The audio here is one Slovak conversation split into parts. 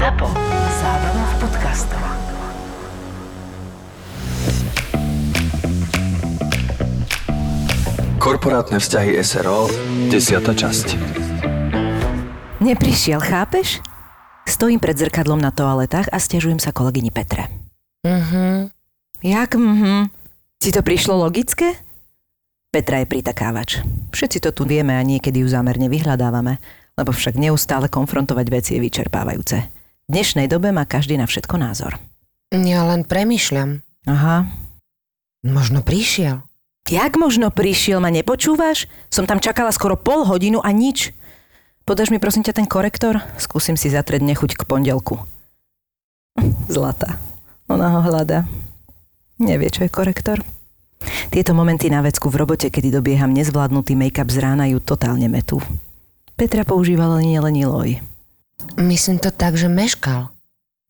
ZAPO. Zábrná v podcastov. Korporátne vzťahy SRO 10. časť Neprišiel, chápeš? Stojím pred zrkadlom na toaletách a stiažujem sa kolegyni Petre. Mhm. Jak mhm? Ti to prišlo logické? Petra je pritakávač. Všetci to tu vieme a niekedy ju zámerne vyhľadávame, lebo však neustále konfrontovať veci je vyčerpávajúce. V dnešnej dobe má každý na všetko názor. Ja len premyšľam. Aha. Možno prišiel. Jak možno prišiel, ma nepočúvaš? Som tam čakala skoro pol hodinu a nič. Podaš mi prosím ťa ten korektor? Skúsim si zatrieť nechuť k pondelku. Zlata. Ona ho hľadá. Nevie, čo je korektor. Tieto momenty na vecku v robote, kedy dobieham nezvládnutý make-up z rána, ju totálne metú. Petra používala nielen Iloj. Myslím to tak, že meškal.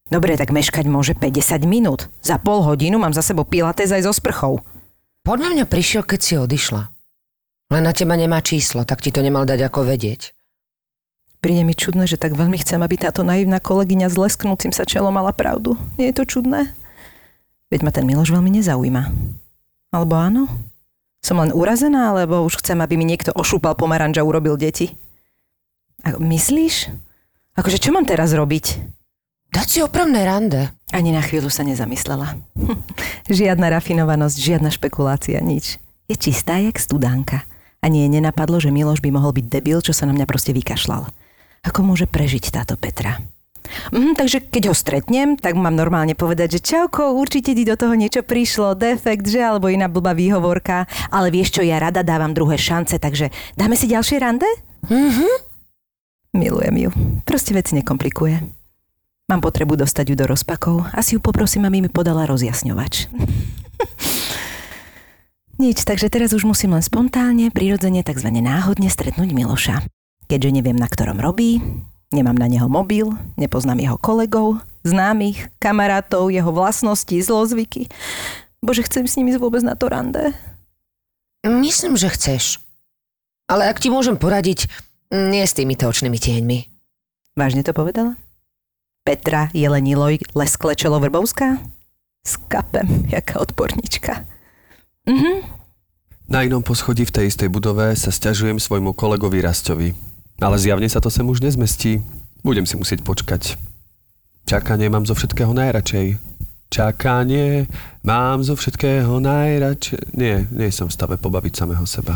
Dobre, tak meškať môže 50 minút. Za pol hodinu mám za sebou pilates aj so sprchou. Podľa mňa prišiel, keď si odišla. Len na teba nemá číslo, tak ti to nemal dať ako vedieť. Príde mi čudné, že tak veľmi chcem, aby táto naivná kolegyňa s lesknúcim sa čelom mala pravdu. Nie je to čudné? Veď ma ten Miloš veľmi nezaujíma. Alebo áno? Som len urazená, alebo už chcem, aby mi niekto ošúpal pomaranč a urobil deti? A myslíš? Akože čo mám teraz robiť? Dať si opravné rande. Ani na chvíľu sa nezamyslela. Žiadna rafinovanosť, žiadna špekulácia, nič. Je čistá jak studánka. Ani jej nenapadlo, že Miloš by mohol byť debil, čo sa na mňa proste vykašľal. Ako môže prežiť táto Petra? Mm, takže keď ho stretnem, tak mám normálne povedať, že čauko, určite ti do toho niečo prišlo, defekt, že, alebo iná blbá výhovorka, ale vieš čo, ja rada dávam druhé šance, takže dáme si ďalšie rande? Mhm. Milujem ju. Proste veci nekomplikuje. Mám potrebu dostať ju do rozpakov. Asi ju poprosím, aby mi podala rozjasňovač. Nič, takže teraz už musím len spontánne, prirodzene, tzv. náhodne stretnúť Miloša. Keďže neviem, na ktorom robí, nemám na neho mobil, nepoznám jeho kolegov, známych, kamarátov, jeho vlastnosti, zlozvyky. Bože, chcem s nimi vôbec na to rande. Myslím, že chceš. Ale ak ti môžem poradiť, nie s týmito očnými tieňmi. Vážne to povedala? Petra Jeleniloj Lesklečelo Vrbovská? Skapem, jaká odpornička. Mhm. Na inom poschodí v tej istej budove sa stiažujem svojmu kolegovi Rastovi. Ale zjavne sa to sem už nezmestí. Budem si musieť počkať. Čakanie mám zo všetkého najradšej. Čakanie mám zo všetkého najradšej. Nie, nie som v stave pobaviť samého seba.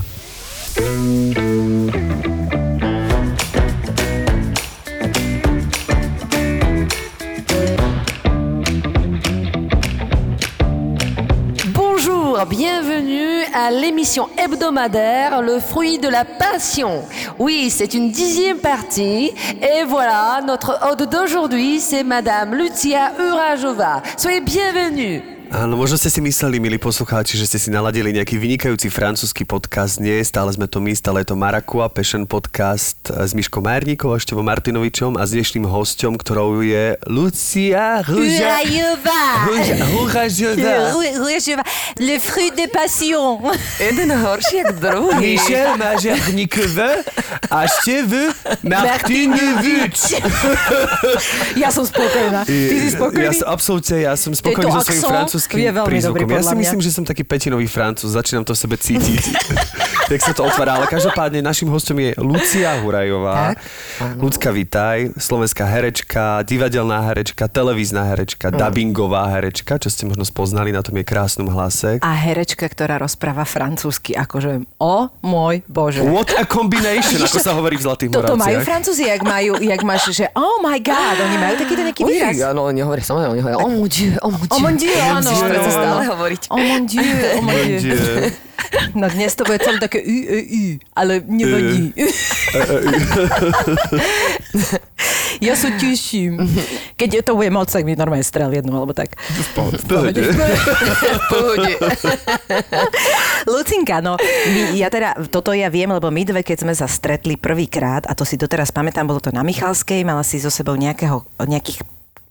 Bienvenue à l'émission hebdomadaire Le fruit de la passion. Oui, c'est une dixième partie. Et voilà, notre hôte d'aujourd'hui, c'est Madame Lucia Urajova. Soyez bienvenue. Áno, možno ste si mysleli, milí poslucháči, že ste si naladili nejaký vynikajúci francúzsky podcast. Nie, stále sme to my, stále je to Marakua Passion podcast s Miškou Majerníkou a Števom Martinovičom a s dnešným hosťom, ktorou je Lucia Huražová. Urajova. Le fruit de passion. Jeden horší jak druhý. Michel Majerníkové a Štev Martinovič. Ja som spokojná. Ty si spokojný? Ja som, absolútne, ja som spokojný Tento so svojím accent francúzským je veľmi prízvukom. dobrý, Ja si mňa. myslím, že som taký petinový francúz, začínam to v sebe cítiť. tak sa to otvára, ale každopádne našim hostom je Lucia Hurajová. Tak, áno. Lucka, vitaj. Slovenská herečka, divadelná herečka, televízna herečka, dubbingová herečka, čo ste možno spoznali na tom jej krásnom hlase. A herečka, ktorá rozpráva francúzsky, akože o môj bože. What a combination, ako sa hovorí v Zlatých Toto majú Moravciach. Francúzi, jak majú, jak máš, že oh my god, oni majú takýto nejaký výraz. áno, oni hovoria, samozrejme, oni hovoria, oh mon dieu, oh mon dieu. Oh mon dieu, áno. Dieu. To áno. stále hovoriť. Oh mon dieu, oh mon dieu. No dnes to bude celé také u, u, u, ale nevadí. Ja sa teším. Keď to bude moc, tak mi normálne strel jednu, alebo tak. V pohode. Pohode. Lucinka, no, my, ja teda, toto ja viem, lebo my dve, keď sme sa stretli prvýkrát, a to si doteraz pamätám, bolo to na Michalskej, mala si so sebou nejakého, nejakých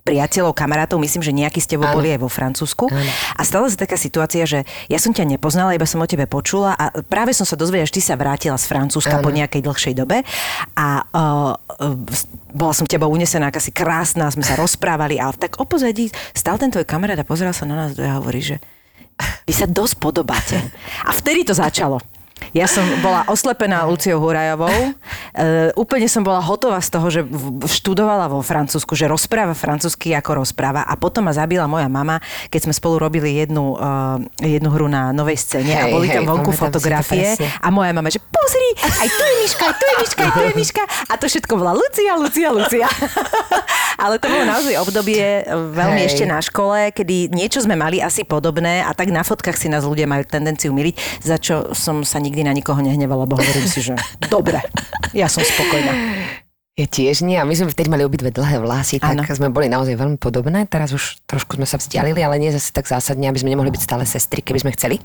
priateľov, kamarátov, myslím, že nejakí s tebou boli aj vo Francúzsku. Áno. A stala sa taká situácia, že ja som ťa nepoznala, iba som o tebe počula a práve som sa dozvedela, že ty sa vrátila z Francúzska Áno. po nejakej dlhšej dobe a uh, uh, bola som teba unesená, aká si krásna, sme sa rozprávali a tak o pozadí stal ten tvoj kamarát a pozeral sa na nás a hovorí, že vy sa dosť podobáte. A vtedy to začalo. Ja som bola oslepená Luciou Hurajovou. E, úplne som bola hotová z toho, že študovala vo Francúzsku, že rozpráva francúzsky ako rozpráva. A potom ma zabila moja mama, keď sme spolu robili jednu, e, jednu hru na novej scéne a Hej, boli tam vonku fotografie. A moja mama, že pozri, aj tu je Miška, aj tu je Miška, aj tu je Miška. A to všetko bola Lucia, Lucia, Lucia. Ale to bolo naozaj obdobie e, veľmi Hej. ešte na škole, kedy niečo sme mali asi podobné a tak na fotkách si nás ľudia majú tendenciu miliť, za čo som sa nikdy na nikoho nehnevala, lebo hovorím si, že dobre, ja som spokojná. Ja tiež nie. A my sme vtedy mali obidve dlhé vlasy, tak Áno. sme boli naozaj veľmi podobné. Teraz už trošku sme sa vzdialili, ale nie zase tak zásadne, aby sme nemohli byť stále sestry, keby sme chceli.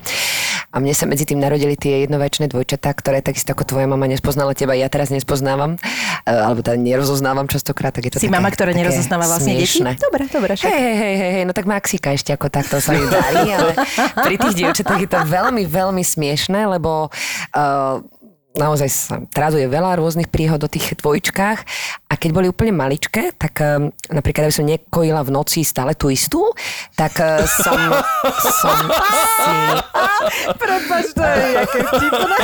A mne sa medzi tým narodili tie jednovečné dvojčatá, ktoré takisto ako tvoja mama nespoznala teba, ja teraz nespoznávam, e, alebo teda nerozoznávam častokrát, tak je to Si také, mama, ktorá nerozoznáva vlastne deti? smiešne. Dobre, dobre, hej, hej, hej, hej, no tak Maxika ešte ako takto sa mi darí, ale pri tých dievčatách je to veľmi, veľmi smiešné, lebo uh, naozaj sa traduje veľa rôznych príhod o tých dvojčkách a keď boli úplne maličké, tak um, napríklad, aby som nekojila v noci stále tú istú, tak uh, som, som si Prepač, to je jaké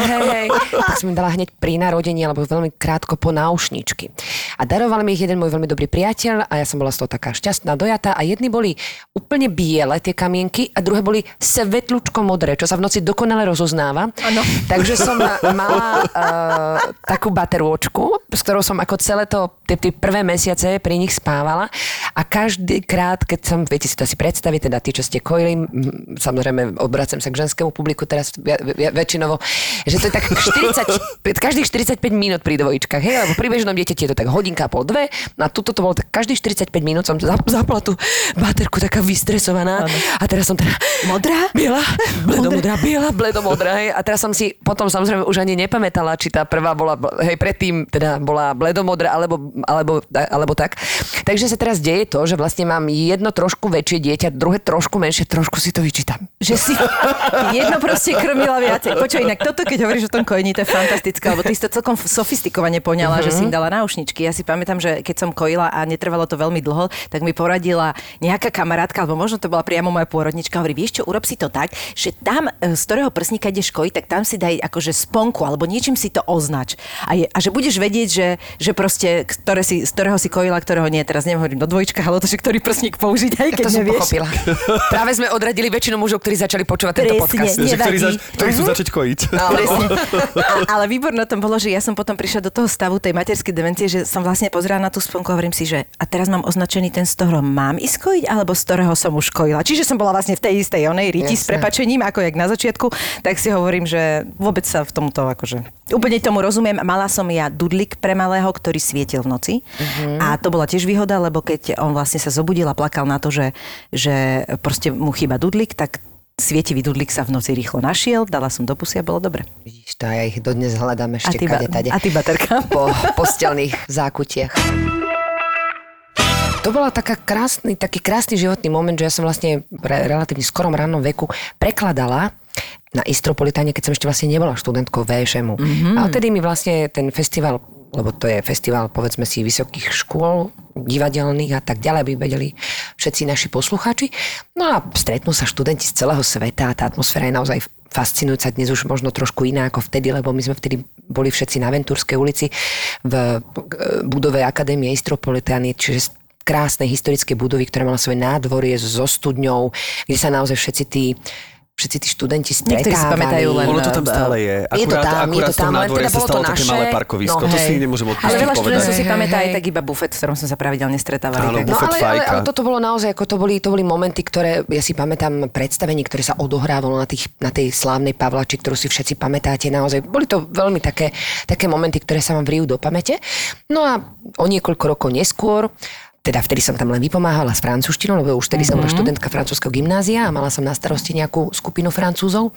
hej, hej, tak som im dala hneď pri narodení, alebo veľmi krátko po náušničky. A daroval mi ich jeden môj veľmi dobrý priateľ a ja som bola z toho taká šťastná, dojatá a jedni boli úplne biele, tie kamienky, a druhé boli svetlučko modré, čo sa v noci dokonale rozoznáva. Áno. Takže som ma- mala uh, takú baterôčku, s ktorou som ako celé to, tie, tie prvé mesiace pri nich spávala. A každý krát, keď som, viete si to asi predstaviť, teda tí, čo ste kojili, samozrejme obracem sa k ženskému publiku teraz via- via- väčšinovo, že to je tak 40, každých 45 minút pri dvojičkách, hej, lebo pri bežnom dieťati je to tak hodinka, pol, dve, no a tuto to bolo tak každých 45 minút som zap- zapla tú baterku taká vystresovaná. A teraz som teda Modrá? Biela, bledomodrá, biela, bledomodrá, hej. A teraz som si potom samozrejme už ani nepamätala, či tá prvá bola, hej, predtým teda bola bledomodrá, alebo, alebo, alebo tak. Takže sa teraz deje to, že vlastne mám jedno trošku väčšie dieťa, druhé trošku menšie, trošku si to vyčítam. Že si jedno proste krmila viacej. Počuj, inak toto, keď hovoríš o tom kojení, to je fantastické, lebo ty si to celkom sofistikovane poňala, že si im dala náušničky. Ja si pamätám, že keď som kojila a netrvalo to veľmi dlho, tak mi poradila nejaká kamarátka, alebo možno to bola priamo moja pôrodnička, hovorí, vieš čo, urob si to tak, že tam, e, z ktorého prsníka ideš kojiť, tak tam si daj akože sponku, alebo niečím si to označ. A, je, a že budeš vedieť, že, že proste, ktoré si, z ktorého si kojila, ktorého nie. Teraz nehovorím do dvojčka, ale to, že ktorý prsník použiť, aj keď to som nevieš. pochopila. Práve sme odradili väčšinu mužov, ktorí začali počúvať tento Presne. podcast. Že ktorí, Nevadí. zač- ktorí chcú začať kojiť. Presne. A, ale výborné tom bolo, že ja som potom prišla do toho stavu tej materskej demencie, že som vlastne pozerala na tú sponku a hovorím si, že a teraz mám označený ten, z ktorého mám ísť kojiť, alebo z ktorého som už kojila. Čiže som bola vlastne v tej istej onej riti s Jasné. prepačením, ako jak na začiatku, tak si hovorím, že vôbec sa v tomto akože... Úplne tomu rozumiem. Mala som ja dudlik pre malého, ktorý svietil v noci. A to bola tiež výhoda, lebo keď on vlastne sa zobudil a plakal na to, že, že proste mu chýba dudlik, tak svietivý dudlik sa v noci rýchlo našiel, dala som do pusy a bolo dobre. Vidíš to, ja ich dodnes hľadám A ešte ty, ba- kade tade. a ty baterka. po postelných zákutiach. To bola taká krásny, taký krásny životný moment, že ja som vlastne v re, relatívne skorom rannom veku prekladala na Istropolitáne, keď som ešte vlastne nebola študentkou VŠMu. Mm-hmm. A odtedy mi vlastne ten festival, lebo to je festival, povedzme si, vysokých škôl, divadelných a tak ďalej, aby vedeli všetci naši poslucháči. No a stretnú sa študenti z celého sveta a tá atmosféra je naozaj fascinujúca dnes už možno trošku iná ako vtedy, lebo my sme vtedy boli všetci na Ventúrskej ulici v e, budove Akadémie Istropolitány, čiže krásnej historické budovy, ktorá mala svoje nádvorie so studňou, kde sa naozaj všetci tí všetci tí študenti Niektorí si stretávali. pamätajú len- Ono to tam stále je. Akurát, Je to tam, je akurát to z toho tam, len teda bolo to stalo také naše. malé parkovisko. No, to si nemôžem Ale odpustiť veľa študentov si pamätá aj tak iba bufet, v ktorom sme sa pravidelne stretávali. Áno, tak- No bufet ale, ale, ale toto bolo naozaj, ako to boli, to boli momenty, ktoré, ja si pamätám predstavenie, ktoré sa odohrávalo na, tých, na tej slávnej Pavlači, ktorú si všetci pamätáte. Naozaj boli to veľmi také, také momenty, ktoré sa vám vrijú do pamäte. No a o niekoľko rokov neskôr teda vtedy som tam len vypomáhala s francúzštinou, lebo už vtedy som bola študentka francúzského gymnázia a mala som na starosti nejakú skupinu francúzov.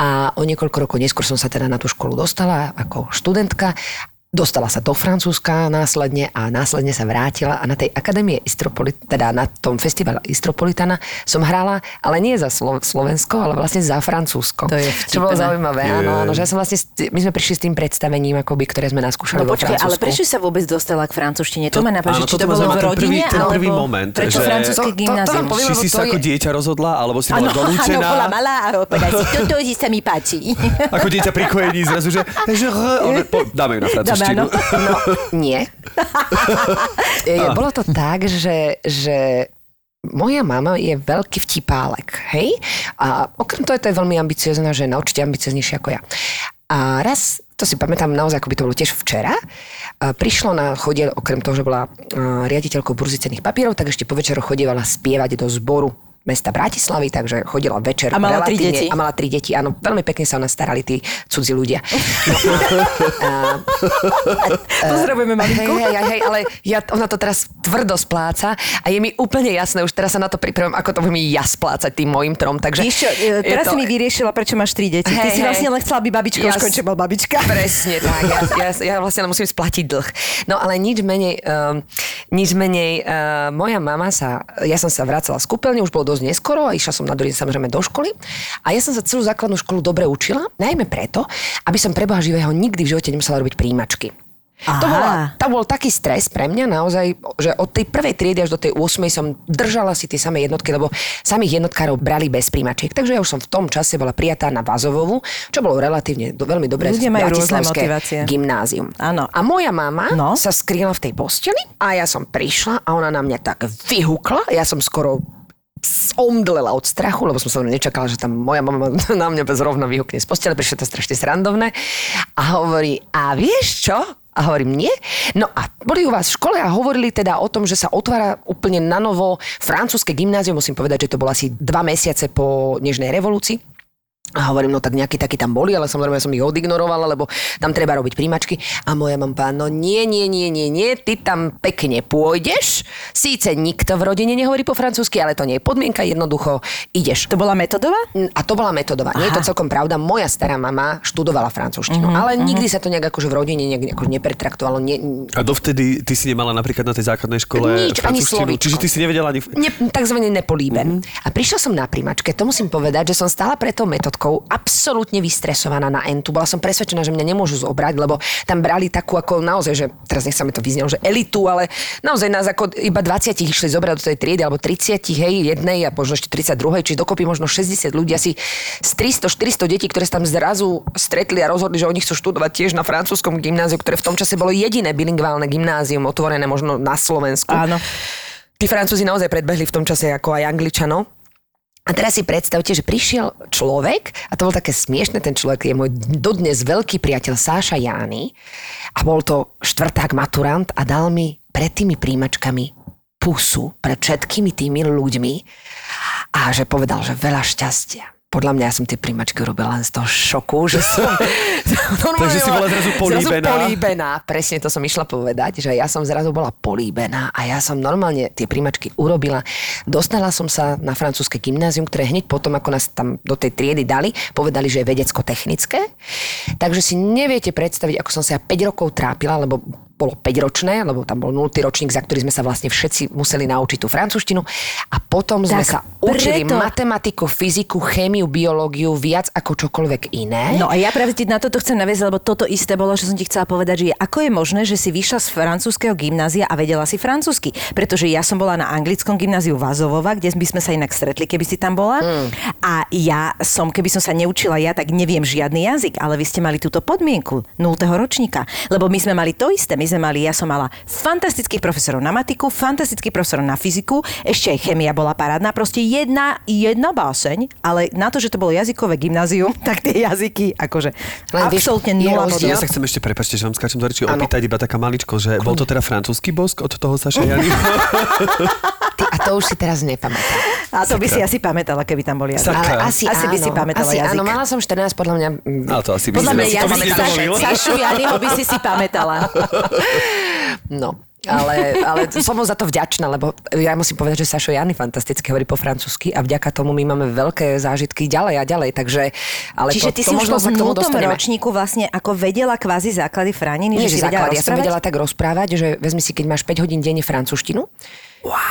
A o niekoľko rokov neskôr som sa teda na tú školu dostala ako študentka Dostala sa do Francúzska následne a následne sa vrátila a na tej akadémie Istropolit, teda na tom festivale Istropolitana som hrála, ale nie za Slo- Slovensko, ale vlastne za Francúzsko. To je Čo bolo vtipné. zaujímavé, áno, áno, že ja som vlastne, my sme prišli s tým predstavením, akoby, ktoré sme naskúšali No vo počkaj, ale prečo sa vôbec dostala k francúzštine? To, ma napadá, či to bolo v ten rodine, prvý- ten alebo prvý moment, prečo že- francúzske To- to- to gymnázium? Či si to sa ako je- dieťa rozhodla, alebo si bola Áno, áno, donútená? bola malá a si, toto sa mi páči. Ako dieťa pri kojení zrazu, že... dáme ju na francúzštinu. Dáme, áno. No, nie. Je, bolo to tak, že, že moja mama je veľký vtipálek, hej? A okrem toho to je veľmi ambiciozná žena, určite ambicioznejšia ako ja. A raz, to si pamätám naozaj, ako by to bolo tiež včera, prišlo na chodie, okrem toho, že bola riaditeľkou burzy cenných papierov, tak ešte po večeru chodievala spievať do zboru mesta Bratislavy, takže chodila večer. A mala tri deti. A mala tri deti, áno. Veľmi pekne sa o nás starali tí cudzí ľudia. No, a, Pozdravujeme maminku. hej, hej, hej, ale ja, ona to teraz tvrdo spláca a je mi úplne jasné, už teraz sa na to pripravujem, ako to budem ja splácať tým mojim trom, takže... Víš čo, e, teraz to- si mi vyriešila, prečo máš tri deti. Ty Hej, si vlastne len chcela byť babičkou, Ja už končí s- bol babička. Presne tak, ja, ja, ja vlastne musím splatiť dlh. No ale nič menej, um, nič menej, uh, moja mama sa, ja som sa vracala z kúpeľne, už bolo dosť neskoro a išla som na druhý samozrejme do školy a ja som sa celú základnú školu dobre učila, najmä preto, aby som pre Boha živého nikdy v živote nemusela robiť príjimačky. To, bola, to bol taký stres pre mňa naozaj, že od tej prvej triedy až do tej 8 som držala si tie samé jednotky, lebo samých jednotkárov brali bez príjmačiek. Takže ja už som v tom čase bola prijatá na Vazovovu, čo bolo relatívne do, veľmi dobré Ľudia majú rôzne motivácie. gymnázium. Áno. A moja mama No. sa skrýla v tej posteli a ja som prišla a ona na mňa tak vyhukla. Ja som skoro omdlela od strachu, lebo som sa nečakala, že tam moja mama na mňa zrovna vyhukne z postele, prišlo to strašne srandovné a hovorí, a vieš čo? A hovorím, nie. No a boli u vás v škole a hovorili teda o tom, že sa otvára úplne na novo francúzske gymnázium. Musím povedať, že to bolo asi dva mesiace po Nežnej revolúcii. A hovorím, no tak nejaký taký tam boli, ale samozrejme som ich odignorovala, lebo tam treba robiť príjmačky. A moja mampa, no nie, nie, nie, nie, nie, ty tam pekne pôjdeš. Síce nikto v rodine nehovorí po francúzsky, ale to nie je podmienka, jednoducho ideš. To bola metodová? A to bola metodová. Nie je to celkom pravda. Moja stará mama študovala francúzštinu, Mhm, ale nikdy sa to nejak akože v rodine nejak, nejako nepretraktovalo. Nie, A dovtedy ty si nemala napríklad na tej základnej škole Nič, ani slovíčko. čiže ty si nevedela ani... ne, takzvané nepolíben. A prišla som na príjmačke, to musím povedať, že som stála pred tou metodkou absolútne vystresovaná na entu. Bola som presvedčená, že mňa nemôžu zobrať, lebo tam brali takú ako naozaj, že teraz nech sa mi to vyznelo, že elitu, ale naozaj nás ako iba 20 išli zobrať do tej triedy, alebo 30, hej, jednej a možno ešte 32, čiže dokopy možno 60 ľudí, asi z 300-400 detí, ktoré sa tam zrazu stretli a rozhodli, že oni chcú študovať tiež na francúzskom gymnáziu, ktoré v tom čase bolo jediné bilingválne gymnázium otvorené možno na Slovensku. Áno. Tí Francúzi naozaj predbehli v tom čase ako aj Angličanov. A teraz si predstavte, že prišiel človek, a to bol také smiešne, ten človek je môj dodnes veľký priateľ Sáša Jány, a bol to štvrták maturant a dal mi pred tými príjimačkami pusu pred všetkými tými ľuďmi a že povedal, že veľa šťastia. Podľa mňa ja som tie príjmačky robila len z toho šoku, že som... Takže si bola zrazu políbená. Zrazu políbená, presne to som išla povedať, že ja som zrazu bola políbená a ja som normálne tie príjmačky urobila. Dostala som sa na francúzske gymnázium, ktoré hneď potom, ako nás tam do tej triedy dali, povedali, že je vedecko-technické. Takže si neviete predstaviť, ako som sa ja 5 rokov trápila, lebo bolo 5-ročné, lebo tam bol 0. ročník, za ktorý sme sa vlastne všetci museli naučiť tú francúzštinu. A potom sme Tak sa učili preto- matematiku, fyziku, chémiu, biológiu viac ako čokoľvek iné. No a ja práve ti na toto chcem naviesť, lebo toto isté bolo, že som ti chcela povedať, že ako je možné, že si vyšla z francúzského gymnázia a vedela si francúzsky. Pretože ja som bola na anglickom gymnáziu Vazovova, kde by sme sa inak stretli, keby si tam bola. Mm. A ja som, keby som sa neučila ja, tak neviem žiadny jazyk, ale vy ste mali túto podmienku 0. ročníka. Lebo my sme mali to isté. My sme mali, ja som mala fantastických profesorov na matiku, fantastických profesorov na fyziku, ešte aj chemia bola parádna, proste jedna, jedna báseň, ale na to, že to bolo jazykové gymnázium, tak tie jazyky, akože Len absolútne nula rozdiel. Ja bodov. sa chcem ešte, prepačte, že vám skáčem do reči, opýtať iba taká maličko, že bol to teda francúzsky bosk od toho Saša Jany? Ty, to už si teraz nepamätám. A to by si asi pamätala, keby tam boli jazyky. Saka. Ale asi, Asi by áno, si pamätala asi jazyk. Áno, mala som 14, podľa mňa... mm, Ale to asi Podľa mňa vyzerá, si to jazyk. Sašu Janiho by si si pamätala. No. ale, ale som mu za to vďačná, lebo ja musím povedať, že Sašo Jany fantasticky hovorí po francúzsky a vďaka tomu my máme veľké zážitky ďalej a ďalej, takže... Ale Čiže to, ty to si už nutom dostaneme. ročníku vlastne ako vedela kvázi základy frániny, Nie, že že si vedela základ. Ja som vedela tak rozprávať, že vezmi si, keď máš 5 hodín denne francúzštinu,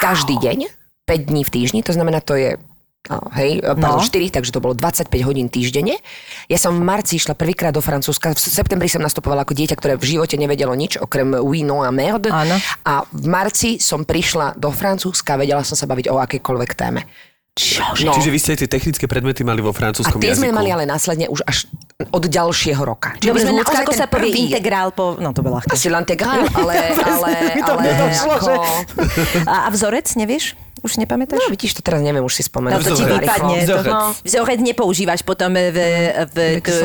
každý deň, 5 dní v týždni, to znamená, to je No, hej, pardon, No. 4, takže to bolo 25 hodín týždenne. Ja som v marci išla prvýkrát do Francúzska. V septembri som nastupovala ako dieťa, ktoré v živote nevedelo nič, okrem oui, no a merde. Áno. A v marci som prišla do Francúzska a vedela som sa baviť o akejkoľvek téme. Čože? No. Čiže vy ste aj tie technické predmety mali vo A francúzskom tie jazyku. sme mali ale následne už až od ďalšieho roka. Čiže my Dobre, sme naozaj ako ten sa prvý- integrál po... No to bolo ľahké. Asi l'intégrál, ale, ale, to ale nedošlo, ako... A, a vzorec, nevieš? Už nepamätáš? No vidíš, to teraz neviem už si No spomenúť. to ti vypadne. Vzorec. vzorec nepoužívaš potom v, v, v,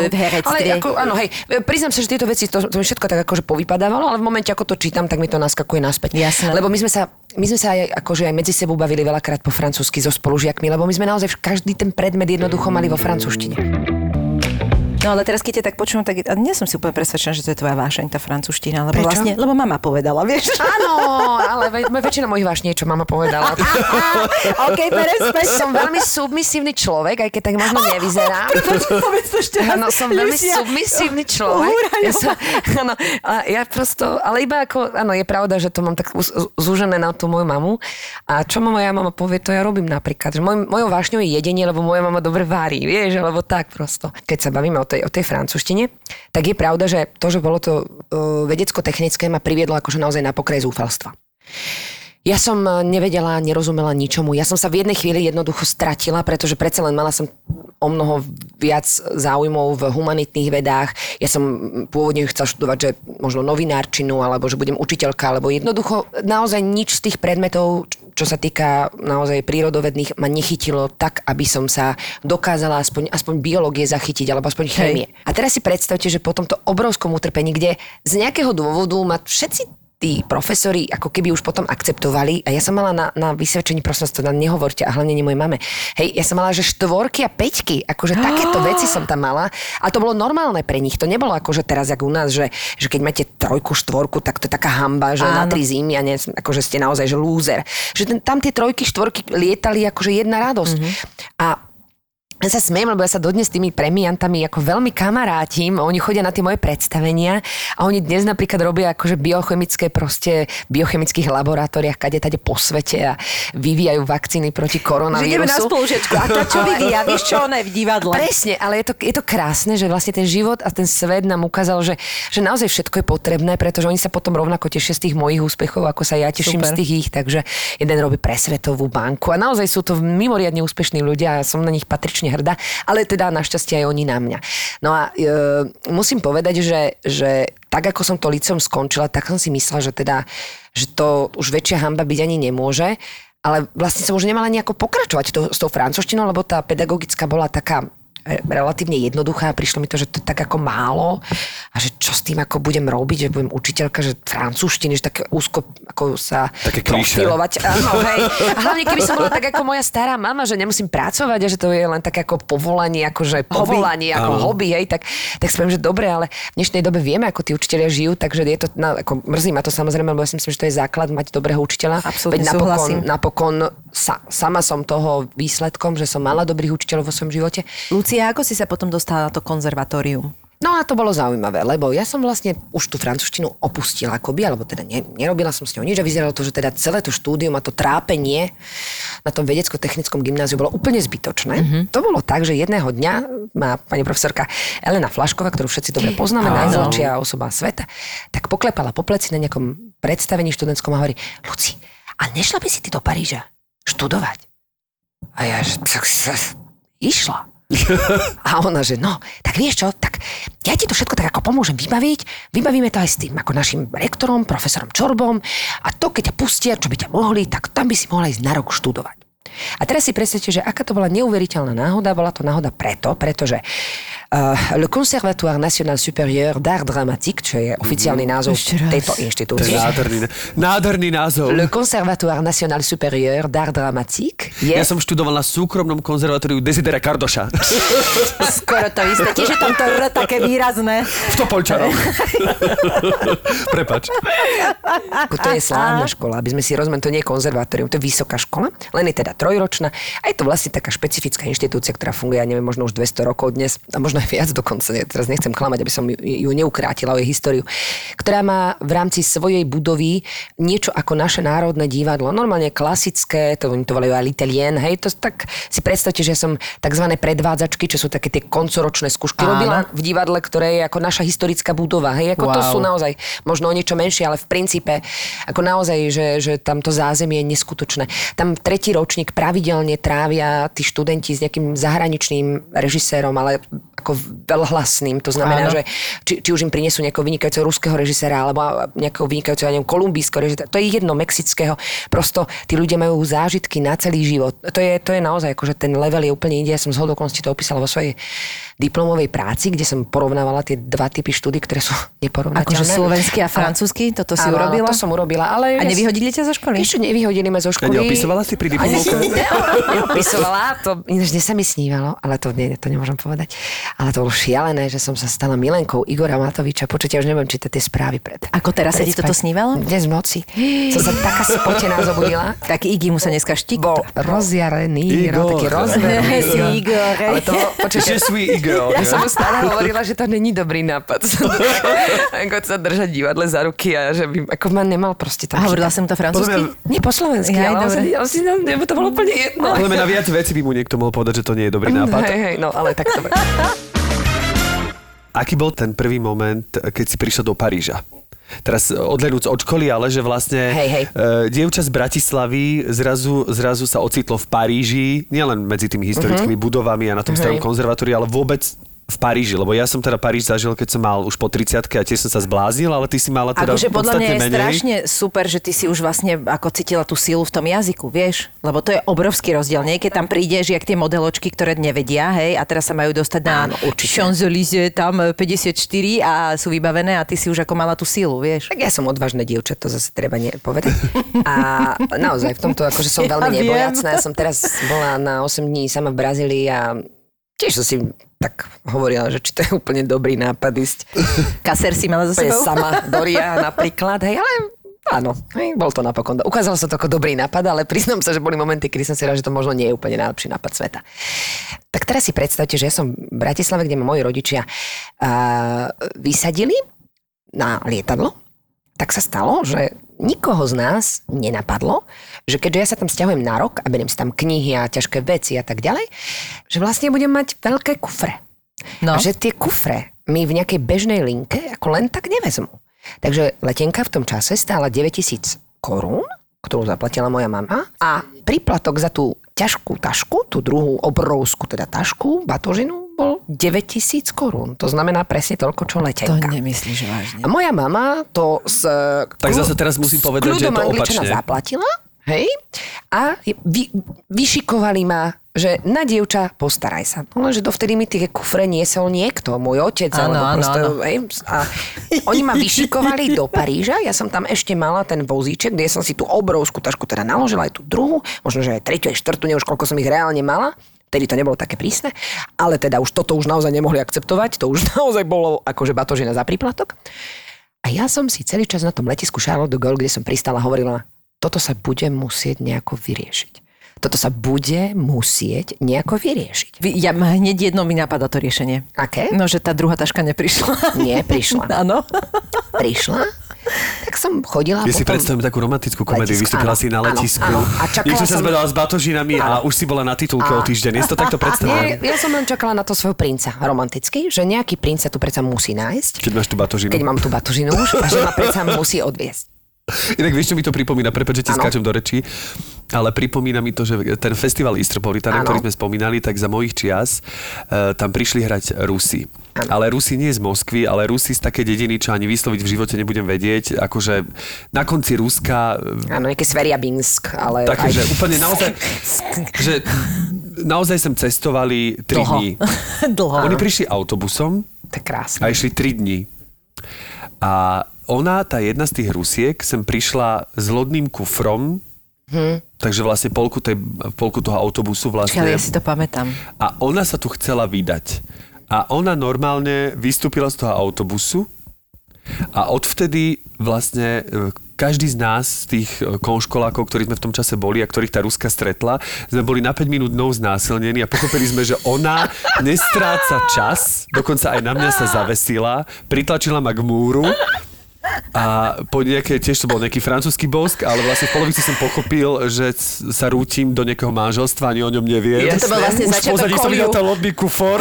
v herectve. Ale ako, áno, hej, priznám sa, že tieto veci, to, to mi všetko tak akože povypadávalo, ale v momente, ako to čítam, tak mi to naskakuje naspäť. Jasné. Lebo my sme sa, my sme sa aj, akože aj medzi sebou bavili veľakrát po francúzsky so spolužiakmi, lebo my sme naozaj každý ten predmet jednoducho mali vo francúzštine. No ale teraz, keď ťa tak počujem, tak a nie som si úplne presvedčená, že to je tvoja vášeň, tá francúzština. Lebo Prečo? vlastne, lebo mama povedala, vieš. Áno, ale ve, väčšina mojich vášní je, čo mama povedala. OK, perespäť. som veľmi submisívny človek, aj keď tak možno nevyzerám. Povedz to ešte raz. Áno, som veľmi submisívny človek. Ja sa, áno, a ja prosto, ale iba ako, áno, je pravda, že to mám tak zúžené na tú moju mamu. A čo ma moja mama povie, to ja robím napríklad. Že moj, mojou vášňou je jedenie, lebo moja mama dobre varí, vieš, alebo tak prosto. Keď sa bavíme o tej, o tej francúzštine, tak je pravda, že to, že bolo to uh, vedecko-technické, ma priviedlo akože naozaj na pokraj zúfalstva. Ja som eh, nevedela, nerozumela ničomu. Ja som sa v jednej chvíli jednoducho stratila, pretože predsa len mala som o mnoho viac záujmov v humanitných vedách. Ja som mm, pôvodne chcela študovať, že možno novinárčinu, alebo že budem učiteľka, alebo jednoducho naozaj nič z tých predmetov, čo sa týka naozaj prírodovedných, ma nechytilo tak, aby som sa dokázala aspoň, aspoň biológie zachytiť, alebo aspoň chémie. A teraz si predstavte, že po tomto obrovskom utrpení, kde z nejakého dôvodu ma všetci tí profesori ako keby už potom akceptovali a ja som mala na, na vysvedčení, to nám nehovorte a hlavne nie mojej mame. Hej, ja som mala, že štvorky a peťky, akože takéto veci som tam mala a to bolo normálne pre nich. To nebolo ako, že teraz, jak u nás, že, že keď máte trojku, štvorku, tak to je taká hamba, že na Áno. tri zimy a ne, akože ste naozaj, že lúzer. Že ten, tam tie trojky, štvorky lietali akože jedna radosť. A ja sa smiem, lebo ja sa dodnes s tými premiantami ako veľmi kamarátim, oni chodia na tie moje predstavenia a oni dnes napríklad robia akože biochemické proste, v biochemických laboratóriách, kade tade po svete a vyvíjajú vakcíny proti Že koronavírusu. ideme na spolužiečku. A tá čo vyvíja? Vieš čo, ona je v divadle. Presne, ale je to, je to krásne, že vlastne ten život a ten svet nám ukázal, že, že naozaj všetko je potrebné, pretože oni sa potom rovnako tešia z tých mojich úspechov, ako sa ja teším Super. z tých ich, takže jeden robí pre Svetovú banku a naozaj sú to mimoriadne úspešní ľudia a som na nich patrične hrdá, ale teda našťastie aj oni na mňa. No a e, musím povedať, že, že tak ako som to licom skončila, tak som si myslela, že teda, že to už väčšia hamba byť ani nemôže, ale vlastne som už nemala nejako pokračovať to, s tou francúzštinou, lebo tá pedagogická bola taká relatívne jednoduchá. Prišlo mi to, že to je tak ako málo a že čo s tým ako budem robiť, že budem učiteľka, že francúzštiny, že také úzko ako sa Také profilovať. Áno, hej. A hlavne keby som bola tak ako moja stará mama, že nemusím pracovať a že to je len také ako povolanie, akože povolanie, ako Áno. hobby, hej, tak, tak si poviem, že dobre, ale v dnešnej dobe vieme, ako tí učiteľia žijú, takže je to, na, ako mrzí ma to samozrejme, lebo ja si myslím, že to je základ mať dobrého učiteľa. Absolútne Veď napokon, súhlasím. napokon sa, sama som toho výsledkom, že som mala dobrých učiteľov vo svojom živote. Lucia, ako si sa potom dostala na to konzervatórium? No a to bolo zaujímavé, lebo ja som vlastne už tú francúzštinu opustila akoby, alebo teda ne, nerobila som s ňou nič a vyzeralo to, že teda celé to štúdium a to trápenie na tom vedecko-technickom gymnáziu bolo úplne zbytočné. Mm-hmm. To bolo tak, že jedného dňa má pani profesorka Elena Flašková, ktorú všetci dobre poznáme, najzlačia osoba sveta, tak poklepala po pleci na nejakom predstavení študentskom a hovorí, Luci, a nešla by si ty do Paríža študovať? A ja, že išla. A ona, že no, tak vieš čo, tak ja ti to všetko tak ako pomôžem vybaviť, vybavíme to aj s tým ako našim rektorom, profesorom Čorbom. A to, keď ťa pustia, čo by ťa mohli, tak tam by si mohla ísť na rok študovať. A teraz si predstavte, že aká to bola neuveriteľná náhoda, bola to náhoda preto, pretože le Conservatoire National Supérieur d'Art Dramatique, čo je oficiálny názov Ešte raz. tejto To je inštitúcie. nádherný, nádherný názov. Le Conservatoire National Supérieur d'Art Dramatique je... Ja som študoval na súkromnom konzervatóriu Desidera Kardoša. Skoro to isté. Tiež je tam to R také výrazné. V Topolčanoch. Prepač. To je slávna škola, aby sme si rozumeli, to nie je konzervatórium, to je vysoká škola, len je teda trojročná a je to vlastne taká špecifická inštitúcia, ktorá funguje, ja neviem, možno už 200 rokov dnes, a možno aj viac dokonca, ja teraz nechcem klamať, aby som ju, ju neukrátila o jej históriu, ktorá má v rámci svojej budovy niečo ako naše národné divadlo, normálne klasické, to oni to volajú aj l'Italien, hej, to tak si predstavte, že som tzv. predvádzačky, čo sú také tie koncoročné skúšky, Áno. robila v divadle, ktoré je ako naša historická budova, hej, ako to Wow. sú naozaj možno o niečo menšie, ale v princípe ako naozaj, že, že tam to zázemie je neskutočné. Tam tretí ročník pravidelne trávia tí študenti s nejakým zahraničným režisérom, ale ako veľhlasným. To znamená, Áno. že či, či už im prinesú nejakého vynikajúceho ruského režiséra alebo nejakého vynikajúceho, ja neviem, kolumbijského režiséra. To je jedno, mexického. Prosto tí ľudia majú zážitky na celý život. To je, to je naozaj, akože ten level je úplne inde. Ja som z hodokonosti to opísala vo svojej diplomovej práci, kde som porovnávala tie dva typy štúdy, ktoré sú neporovnateľné. Akože slovenský a francúzsky, toto si Áno, urobila? to som urobila, ale... A nevyhodili ťa zo školy? Ešte nevyhodili ma zo A školy. neopisovala si pri diplomovke? neopisovala, to ináč sa mi snívalo, ale to, nie, to nemôžem povedať. Ale to bolo šialené, že som sa stala milenkou Igora Matoviča. Počujete, ja už neviem čítať tie správy pred. Ako teraz sa ti toto snívalo? Dnes v noci. Som sa taká spotená zobudila. Tak Igi mu sa dneska štík. Bol rozjarený, no, Igor. taký rozverný. Si Igor. Ale to, sweet girl. ja som mu stále hovorila, že to není dobrý nápad. ako sa držať divadle za ruky a že by, ako ma nemal proste tam. A hovorila som to francúzsky? Nie po slovensky, ale on si, to bolo úplne jedno. Mňa na viac veci by mu niekto mohol povedať, že to nie je dobrý nápad. Hej, hej, no ale tak dobre. Aký bol ten prvý moment, keď si prišiel do Paríža? Teraz odlenúc od školy, ale že vlastne Hej, hej. e, dievča z Bratislavy zrazu, zrazu sa ocitlo v Paríži, nielen medzi tými historickými Mhm. budovami a na tom starom konzervatóriu, ale vôbec v Paríži, lebo ja som teda Paríž zažil, keď som mal už po 30 a tiež som sa zbláznil, ale ty si mala teda Akože podľa mňa je menej. strašne super, že ty si už vlastne ako cítila tú silu v tom jazyku, vieš? Lebo to je obrovský rozdiel. Niekedy tam prídeš, jak tie modeločky, ktoré nevedia, hej, a teraz sa majú dostať na. Champs-Élysées, tam e, 54 a sú vybavené a ty si už ako mala tú silu, vieš? Tak ja som odvážne dievča, to zase treba nie povedať. A naozaj v tomto akože som Ja veľmi viem. nebojacná. Ja som teraz bola na 8 dní sama v Brazílii a tiež som si tak hovorila, že či to je úplne dobrý nápad ísť Kaser si mala za sebou? sama do Ria napríklad, hej, ale áno, hej, bol to napokon. Ukázalo sa to ako dobrý nápad, ale priznám sa, že boli momenty, kedy som si rád, že to možno nie je úplne najlepší nápad sveta. Tak teraz si predstavte, že ja som v Bratislave, kde ma moji rodičia uh, vysadili na lietadlo, tak sa stalo, že nikoho z nás nenapadlo, že keďže ja sa tam stiahujem na rok a beriem si tam knihy a ťažké veci a tak ďalej, že vlastne budem mať veľké kufre. No. A že tie kufre mi v nejakej bežnej linke ako len tak nevezmu. Takže letenka v tom čase stála 9000 korún, ktorú zaplatila moja mama a príplatok za tú ťažkú tašku, tú druhú obrovskú teda tašku, batožinu, bol 9000 korún. To znamená presne toľko, čo To letenka. nemyslíš vážne. A moja mama to s... Tak zase teraz musím povedať, že je to opačne. zaplatila, hej, a vy, vyšikovali ma, že na dievča postaraj sa. No lenže dovtedy mi tie kufre niesol niekto, môj otec, Áno, alebo áno, proste, áno. a oni ma vyšikovali do Paríža, ja som tam ešte mala ten vozíček, kde som si tú obrovskú tašku teda naložila, aj tú druhú, možno, že aj tretiu, aj štvrtú, neviem už koľko som ich reálne mala, Vtedy to nebolo také prísne, ale teda už toto už naozaj nemohli akceptovať, to už naozaj bolo akože batožina za príplatok. A ja som si celý čas na tom letisku Charlotte de Gaulle, kde som pristala, hovorila, toto sa bude musieť nejako vyriešiť. Toto sa bude musieť nejako vyriešiť. Vy- Ja ma hneď jedno mi napadá to riešenie. Aké? No, že tá druhá taška neprišla. Nie, prišla. Áno. Prišla, tak som chodila Ja si predstavím takú romantickú komédiu. Vystúpila áno, si na áno, letisku. áno. A čakala sa som- zbadala s batožinami a už si bola na titulke o týždeň. Je to takto Nie, predstavené? ja som len čakala na to svojho princa, romanticky, že nejaký princ sa tu predsa musí nájsť, Keď máš tú batožinu. keď mám tú batožinu už, a že ma predsa musí odviesť. Inak vieš, čo mi to pripomína? Prepač, že ti Áno. skáčem do rečí, ale pripomína mi to, že ten festival Istropolitana, ktorý sme spomínali, tak za mojich čias uh, tam prišli hrať Rusi. Ale Rusi nie z Moskvy, ale Rusi z také dediny, čo ani vysloviť v živote nebudem vedieť. Akože na konci Ruska Áno, nejaké Sveriabinsk, ale... Také, aj- že úplne naozaj, že naozaj sem cestovali 3 Dlho. dní. Dlho. Oni prišli autobusom To je krásne. a išli 3 dní. A ona, tá jedna z tých Rusiek, sem prišla s lodným kufrom, Hm. takže vlastne polku, tej, polku toho autobusu vlastne. ja si to pamätám. A ona sa tu chcela vydať. A ona normálne vystúpila z toho autobusu a odvtedy vlastne e, každý z nás, z tých e, konškolákov, ktorí sme v tom čase boli a ktorých tá Ruska stretla, sme boli na 5 minút dnou znásilnení a pochopili sme, že ona nestráca čas, dokonca aj na mňa sa zavesila, pritlačila ma k múru a po nejaké, tiež to bol nejaký francúzsky bosk, ale vlastne v polovici som pochopil, že sa rútim do nejakého manželstva, ani o ňom neviem. Jasné. To bol vlastne Už pozadí som videl ten lodný kufor,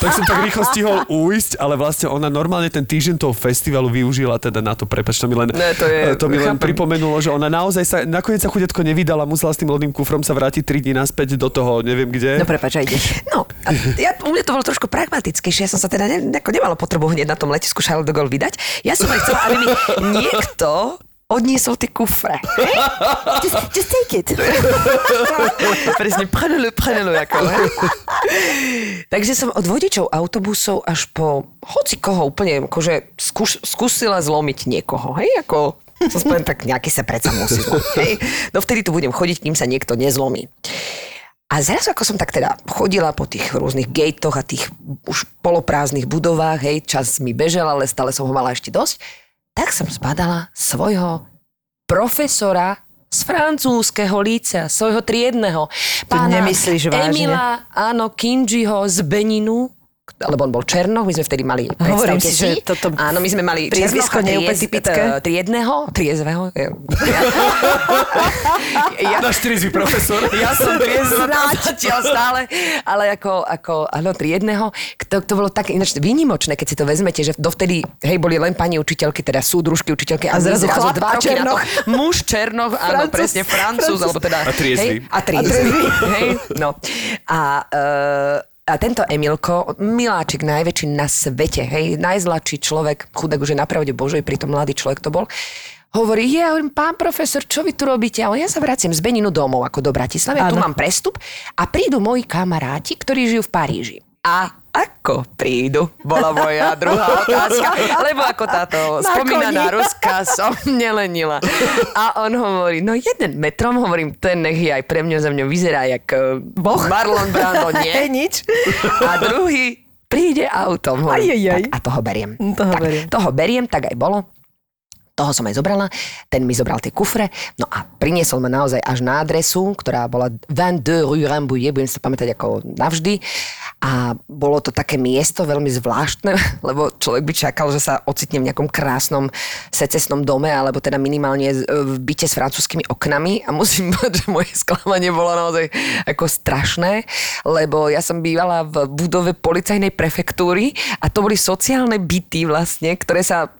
tak som tak rýchlo stihol újsť, ale vlastne ona normálne ten týždeň toho festivalu využila teda na to, prepač, to mi len, Ne, to je- to mi len pripomenulo, že ona naozaj sa, nakoniec sa chudetko nevydala, musela s tým lodným kufrom sa vrátiť 3 dní naspäť do toho, neviem kde. No prepáč, aj ideš. No, a ja, u mňa to bolo trošku pragmatickejšie. Ja som sa teda ne, nemala potrebu hneď na tom letisku Charles de Gaulle vydať. Ja som aj chcela, aby mi niekto odniesol tie kufre. Just, just take it. Presne, prenelo, prenelo, ako. Takže som od vodičov autobusov až po hoci koho úplne akože skúš, skúsila zlomiť niekoho, hej, ako som spomenul, tak nejaký sa predsa musí zlomiť, hej. No vtedy tu budem chodiť, kým sa niekto nezlomí. A zrazu, ako som tak teda chodila po tých rôznych gatetoch a tých už poloprázdnych budovách, hej, čas mi bežal, ale stále som ho mala ešte dosť, tak som zbadala svojho profesora z francúzského lícea, svojho triedného. vážne? Emila, áno, Kinjiho z Beninu, lebo on bol Černoch, my sme vtedy mali, Hovorím si, že toto áno, my sme mali priezvisko nie úplne typické. eh, triedného, triezveho. Ja, ja, Náš triezvy profesor. ja som triezva zatiaľ stále, ale ako, ako áno, triedného. To, to bolo také ináč výnimočné, keď si to vezmete, že dovtedy, hej, boli len pani učiteľky, teda súdružky učiteľky a, A zrazu chlap dva roky na to. Černoch. Muž Černoch, áno, Francúz. presne, Francúz, alebo teda... A triezvy. Hej, a triezvy. hej, no. A, uh, a tento Emilko, miláčik najväčší na svete, hej, najzladší človek, chudák už je na pravde Božej, pritom mladý človek to bol, hovorí, ja hovorím, pán profesor, čo vy tu robíte? A on, ja sa vraciam z Beninu domov ako do Bratislavy, tu mám prestup a prídu moji kamaráti, ktorí žijú v Paríži. A ako prídu? Bola moja druhá otázka. Lebo ako táto spomínaná Ruska som nelenila. A on hovorí, no jeden metrom, hovorím, ten nech je aj pre mňa za mňa vyzerá jak eh, Boh. Marlon Brando, nie? nič. A druhý príde autom. Hovorím, Aj, aj, aj. Tak, a toho beriem. Toho tak, beriem. Toho beriem, tak aj bolo. Toho som aj zobrala, ten mi zobral tie kufre, no a priniesol ma naozaj až na adresu, ktorá bola 22 Rue Rambouillet, budem si to pamätať ako navždy. A bolo to také miesto veľmi zvláštne, lebo človek by čakal, že sa ocitne v nejakom krásnom secesnom dome, alebo teda minimálne v byte s francúzskými oknami. A musím povedať, že moje sklamanie bolo naozaj ako strašné, lebo ja som bývala v budove policajnej prefektúry a to boli sociálne byty vlastne, ktoré sa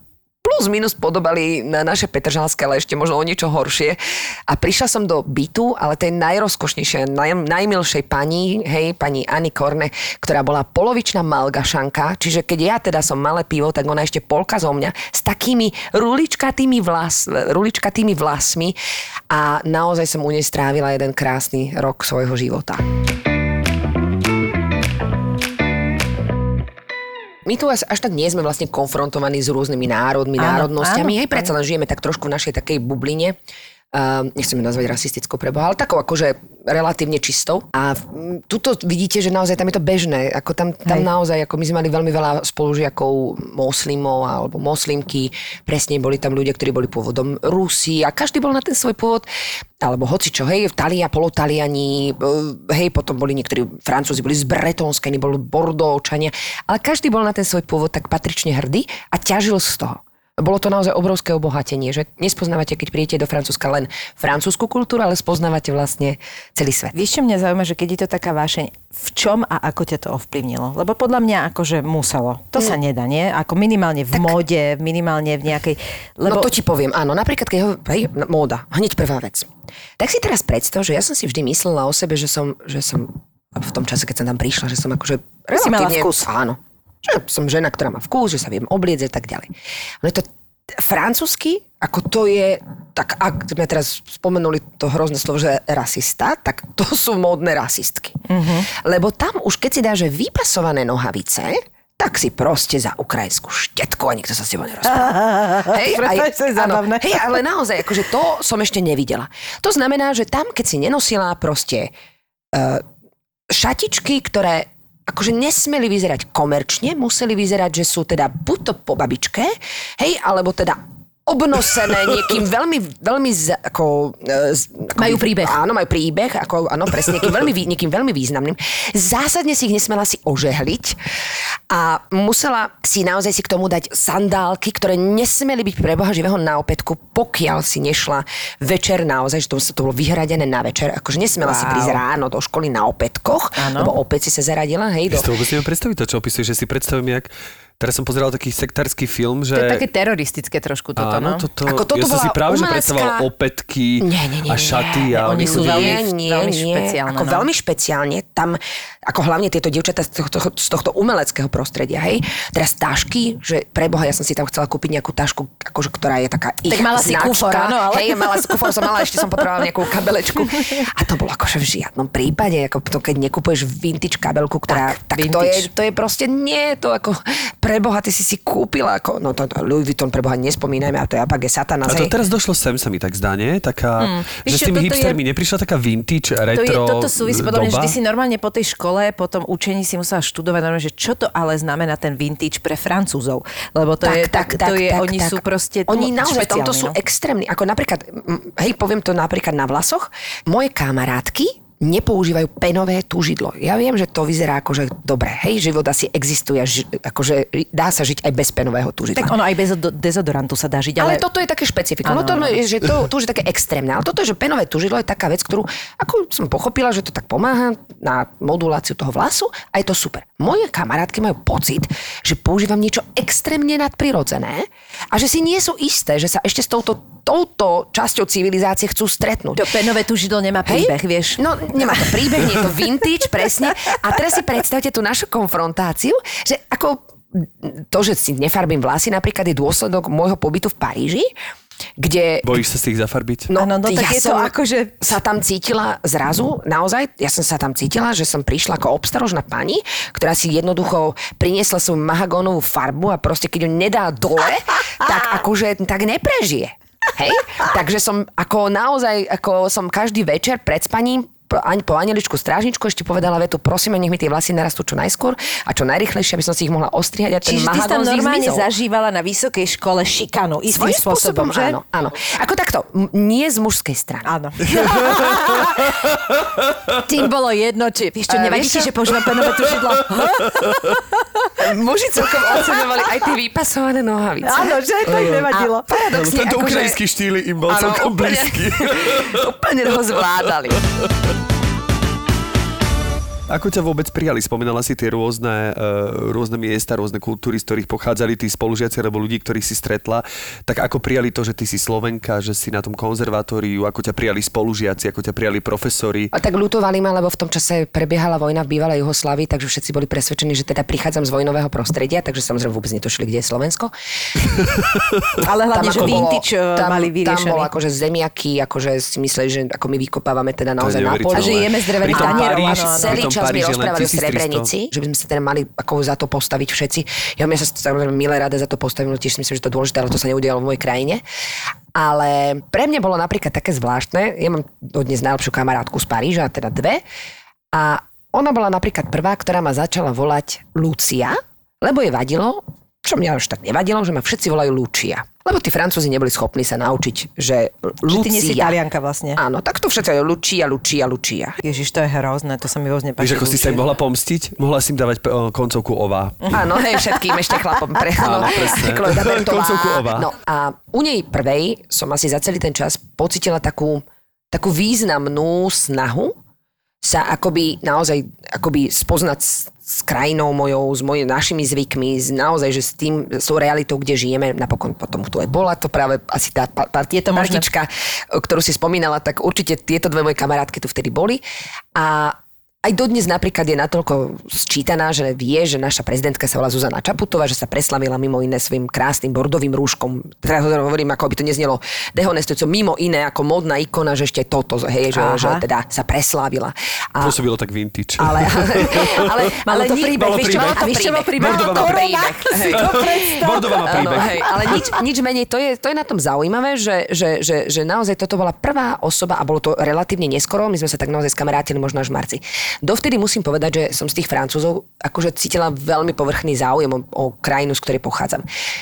plus minus podobali na naše Petržalské, ale ešte možno o niečo horšie. A prišla som do bytu, ale tej najrozkošnejšej, naj, najmilšej pani, hej, pani Ani Korne, ktorá bola polovičná malgašanka, čiže keď ja teda som malé pivo, tak ona ešte polka zo mňa s takými ruličkatými, vlas, ruličkatými vlasmi a naozaj som u nej strávila jeden krásny rok svojho života. My tu až, tak nie sme vlastne konfrontovaní s rôznymi národmi, Áno, národnosťami. áno, Hej, predsa len žijeme tak trošku v našej takej bubline. Uh, nechcem ju nazvať rasistickou preboha, ale takou akože relatívne čistou. A tuto vidíte, že naozaj tam je to bežné. Ako tam, tam Hej. naozaj, ako my sme mali veľmi veľa spolužiakov moslimov alebo moslimky. Presne boli tam ľudia, ktorí boli pôvodom Rusi a každý bol na ten svoj pôvod alebo hoci čo, hej, Talia, polotaliani, eh, hej, potom boli niektorí Francúzi, boli z Bretonska, boli Bordovčania, ale každý bol na ten svoj pôvod tak patrične hrdý a ťažil z toho. Bolo to naozaj obrovské obohatenie, že nespoznávate, keď prídete do Francúzska len francúzsku kultúru, ale spoznávate vlastne celý svet. Vieš, čo mňa zaujíma, že keď je to taká vášeň, v čom a ako ťa to ovplyvnilo? Lebo podľa mňa akože muselo. To sa nedá, nie? Ako minimálne v móde, minimálne v nejakej... Lebo... No to ti poviem, áno, napríklad keď ho, hej, no, móda, hneď prvá vec. Tak si teraz predstav, že ja som si vždy myslela o sebe, že som, že som v tom čase, keď som tam prišla, že som akože Si mala relatívne- vkus. Áno. Že som žena, ktorá má vkus, že sa viem obliecť a tak ďalej. No je to francúzsky, ako to je, tak ak sme teraz spomenuli to hrozné slovo, že rasista, tak to sú módne rasistky. Uh-huh. Lebo tam už keď si dáže vypasované nohavice, tak si proste za ukrajinskú štetku a nikto sa s tebou nerozpráva. hej, je áno, hej, ale naozaj, akože to som ešte nevidela. To znamená, že tam, keď si nenosila proste uh, šatičky, ktoré akože nesmeli vyzerať komerčne, museli vyzerať, že sú teda buď to po babičke, hej, alebo teda obnosené niekým veľmi, veľmi z, ako, e, z, ako... Majú príbeh. Áno, majú príbeh, ako, áno, presne, niekým veľmi, niekým veľmi významným. Zásadne si ich nesmela si ožehliť a musela si naozaj si k tomu dať sandálky, ktoré nesmeli byť pre Boha živého na opätku, pokiaľ si nešla večer naozaj, že to, to bolo vyhradené na večer, akože nesmela wow. si prísť ráno do školy na opätkoch, Áno. lebo opäť si sa zaradila, hej, do, Ja si to vôbec neviem predstaviť, to čo opisuješ, že si predstavím, jak... Teraz som pozeral taký sektársky film, že... To je také teroristické trošku toto, Áno, no. toto, Ako toto ja som si práve že umelecká- predstavoval opätky Nie, nie, nie, a nie. šaty. A Oni sú akože- veľmi- veľmi špeciálne, Ako no. veľmi špeciálne. Tam, ako hlavne tieto dievčatá z tohto, z tohto umeleckého prostredia, hej. Teraz tašky, že pre Boha, ja som si tam chcela kúpiť nejakú tašku, akože, ktorá je taká ich mala si značka. kufor, áno, ale- Hej, mala si kufor, som mala, ešte som potrebovala nejakú kabelečku. A to bolo akože v žiadnom prípade, ako to, keď nekupuješ vintage kabelku, ktorá, tak, tak to, je, vintage. to je proste nie, to ako pre Boha, ty si si kúpila, ako, no to, to Louis Vuitton pre Boha nespomínajme, a to je apage satana. A to teraz došlo sem, sa mi tak zdá, nie? Taká, Vieš že s čo, tými toto je- hipstermi neprišla taká vintage, To je, retro toto súvisí podľa mňa, že doba? ty si normálne po tej škole, po tom učení si musela študovať normálne, že čo to ale znamená ten vintage pre Francúzov. Lebo to je, tak, to je, oni sú proste Oni naozaj v tomto sú no. extrémni. Ako napríklad, mm, hej, poviem to napríklad na vlasoch, moje kamarátky nepoužívajú penové tužidlo. Ja viem, že to vyzerá ako, že dobre, hej, život asi existuje, ži, akože dá sa žiť aj bez penového tužidla. Tak ono aj bez do- dezodorantu sa dá žiť, Ale, ale... toto je také špecifika. No to, je, že to, to už je také extrémne. Ale toto je, že penové tužidlo je taká vec, ktorú, ako som pochopila, že to tak pomáha na moduláciu toho vlasu a je to super. Moje kamarátky majú pocit, že používam niečo extrémne nadprirodzené a že si nie sú isté, že sa ešte s touto, touto časťou civilizácie chcú stretnúť. To penové tužidlo nemá príbeh, vieš. No, nemá to príbeh, nie je to vintage, presne. A teraz si predstavte tú našu konfrontáciu, že ako to, že si nefarbím vlasy, napríklad je dôsledok môjho pobytu v Paríži, kde Bojíš sa si ich zafarbiť? Áno, no tak je to akože- sa tam cítila zrazu, naozaj, ja som sa tam cítila, že som prišla ako obstarožná pani, ktorá si jednoducho priniesla svoju mahagónovú farbu a proste keď ju nedá dole, tak akože tak neprežije. Hej? Takže som ako naozaj, ako som každý večer pred spaním po, anieličku strážničku ešte povedala vetu, prosíme, nech mi tie vlasy narastú čo najskôr a čo najrychlejšie, aby som si ich mohla ostrihať a ten Čiže ty si tam normálne zmizol. zažívala na vysokej škole šikanu istým Svojím spôsobom, že? áno, áno. Ako takto, m- nie z mužskej strany. Áno. Tým bolo jedno, či vieš čo, A nevadí ti, že používam penové tužidlo? Muži celkom oceňovali aj tie vypasované nohavice. Áno, že to im nevadilo. A paradoxne, Tento akože- ukrajinský štýl im bol Áno, celkom úplne- blízky. úplne ho zvládali. Ako ťa vôbec prijali? Spomínala si tie rôzne, uh, rôzne miesta, rôzne kultúry, z ktorých pochádzali tí spolužiaci alebo ľudí, ktorých si stretla. Tak ako prijali to, že ty si Slovenka, že si na tom konzervatóriu, ako ťa prijali spolužiaci, ako ťa prijali profesori? A tak lutovali ma, lebo v tom čase prebiehala vojna v bývalej Juhoslávii, takže všetci boli presvedčení, že teda prichádzam z vojnového prostredia, takže samozrejme vôbec netušili, kde je Slovensko. Ale hlavne, že ako vintage bolo, tam, mali tam vyriešený. bolo akože zemiaky, akože si mysleli, že ako my vykopávame teda naozaj na poli. A že jeme z drevených tanierov. Celý čas mi Paríži len rozprávali o 1300. Srebrenici, že by sme sa teda mali ako za to postaviť všetci. Ja mňa sa samozrejme milé rada za to postavím, tiež si myslím, že to je dôležité, ale to sa neudialo v mojej krajine. Ale pre mňa bolo napríklad také zvláštne, ja mám dodnes najlepšiu kamarátku z Paríža, teda dve, a ona bola napríklad prvá, ktorá ma začala volať Lucia, lebo jej vadilo, čo mňa už tak nevadilo, že ma všetci volajú Lucia. Lebo tí Francúzi neboli schopní sa naučiť, že Že Lucia. ty nie si Talianka vlastne. Áno, tak to všetci Lucia, Lucia, Lucia. Ježiš, to je hrozné, to sa mi vôbec nepáči. Vieš, ako si sa im mohla pomstiť? Mohla si im dávať eh, koncovku ova. Áno, hej, všetkým ešte chlapom. Pre, Áno, no, presne. Koncovku ova. No a u nej prvej som asi za celý ten čas pocitila takú, takú významnú snahu sa akoby naozaj akoby spoznať s, krajinou mojou, s mojimi našimi zvykmi, s, naozaj, že s tým, s tou realitou, kde žijeme, napokon potom tu aj bola to práve asi tá pa, pa, Je to možné. partička, ktorú si spomínala, tak určite tieto dve moje kamarátky tu vtedy boli. A aj dodnes napríklad je natoľko sčítaná, že vie, že naša prezidentka sa volá Zuzana Čaputová, že sa preslavila mimo iné svojim krásnym bordovým rúškom. Teraz hovorím, ako by to neznelo dehonestujúco, mimo iné ako modná ikona, že ešte toto, hej, že, Aha. že teda sa preslávila. A, Pôsobilo tak vintage. ale, ale, Malo ale to príbeh, Malo vieš čo, čo bol príbeh? Bordová má príbeh. Bordová má príbeh. hej, ale nič, nič menej, to je, to je na tom zaujímavé, že, že, že, že naozaj toto bola prvá osoba a bolo to relatívne neskoro, my sme sa tak naozaj skamarátili možno až v marci. Dovtedy musím povedať, že som z tých Francúzov akože cítila veľmi povrchný záujem o, o krajinu, z ktorej pochádzam.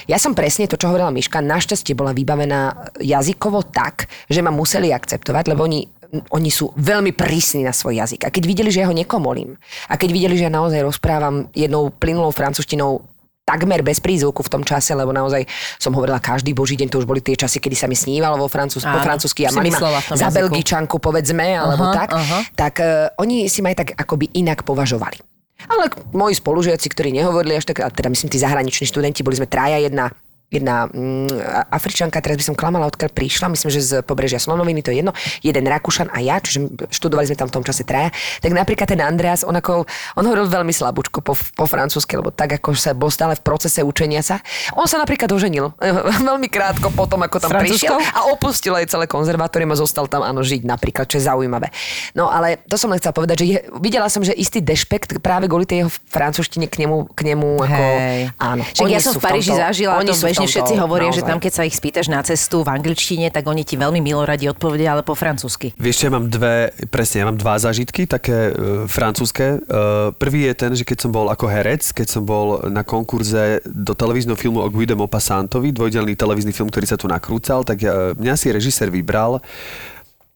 Ja som presne to, čo hovorila Miška, našťastie bola vybavená jazykovo tak, že ma museli akceptovať, lebo oni oni sú veľmi prísni na svoj jazyk. A keď videli, že ja ho nekomolím, a keď videli, že ja naozaj rozprávam jednou plynulou francúzštinou takmer bez prízvuku v tom čase, lebo naozaj som hovorila každý boží deň, to už boli tie časy, kedy sa mi snívalo vo francúz, po francúzsky a mali ma za jazyku. belgičanku, povedzme, alebo Aha, tak, aha. tak uh, oni si ma aj tak akoby inak považovali. Ale moji spolužiaci, ktorí nehovorili až tak, teda myslím tí zahraniční študenti, boli sme traja, jedna jedna mm, Afričanka, teraz by som klamala, odkiaľ prišla, myslím, že z pobrežia Slonoviny, to je jedno, jeden Rakúšan a ja, čiže študovali sme tam v tom čase traja, tak napríklad ten Andreas, on, ako, on hovoril veľmi slabúčko po, po francúzsky, lebo tak ako sa bol stále v procese učenia sa. On sa napríklad oženil veľmi krátko potom, ako tam prišiel a opustil aj celé konzervatórium a zostal tam áno žiť napríklad, čo je zaujímavé. No ale to som len chcela povedať, že je, videla som, že istý dešpekt práve kvôli tej jeho francúzštine k nemu, k nemu ako, Hej. áno. Však ja som v Paríži tomto- zažila, to bežne tomto všetci hovoria, že naozaj. tam, keď sa ich spýtaš na cestu v angličtine, tak oni ti veľmi miloradi odpovedia, ale po francúzsky. Vieš, ja mám dve, presne, ja mám dva zážitky, také e, francúzske. E, prvý je ten, že keď som bol ako herec, keď som bol na konkurze do televízneho filmu o Guido Maupassantovi, dvojdelný televízny film, ktorý sa tu nakrúcal, tak ja, mňa si režisér vybral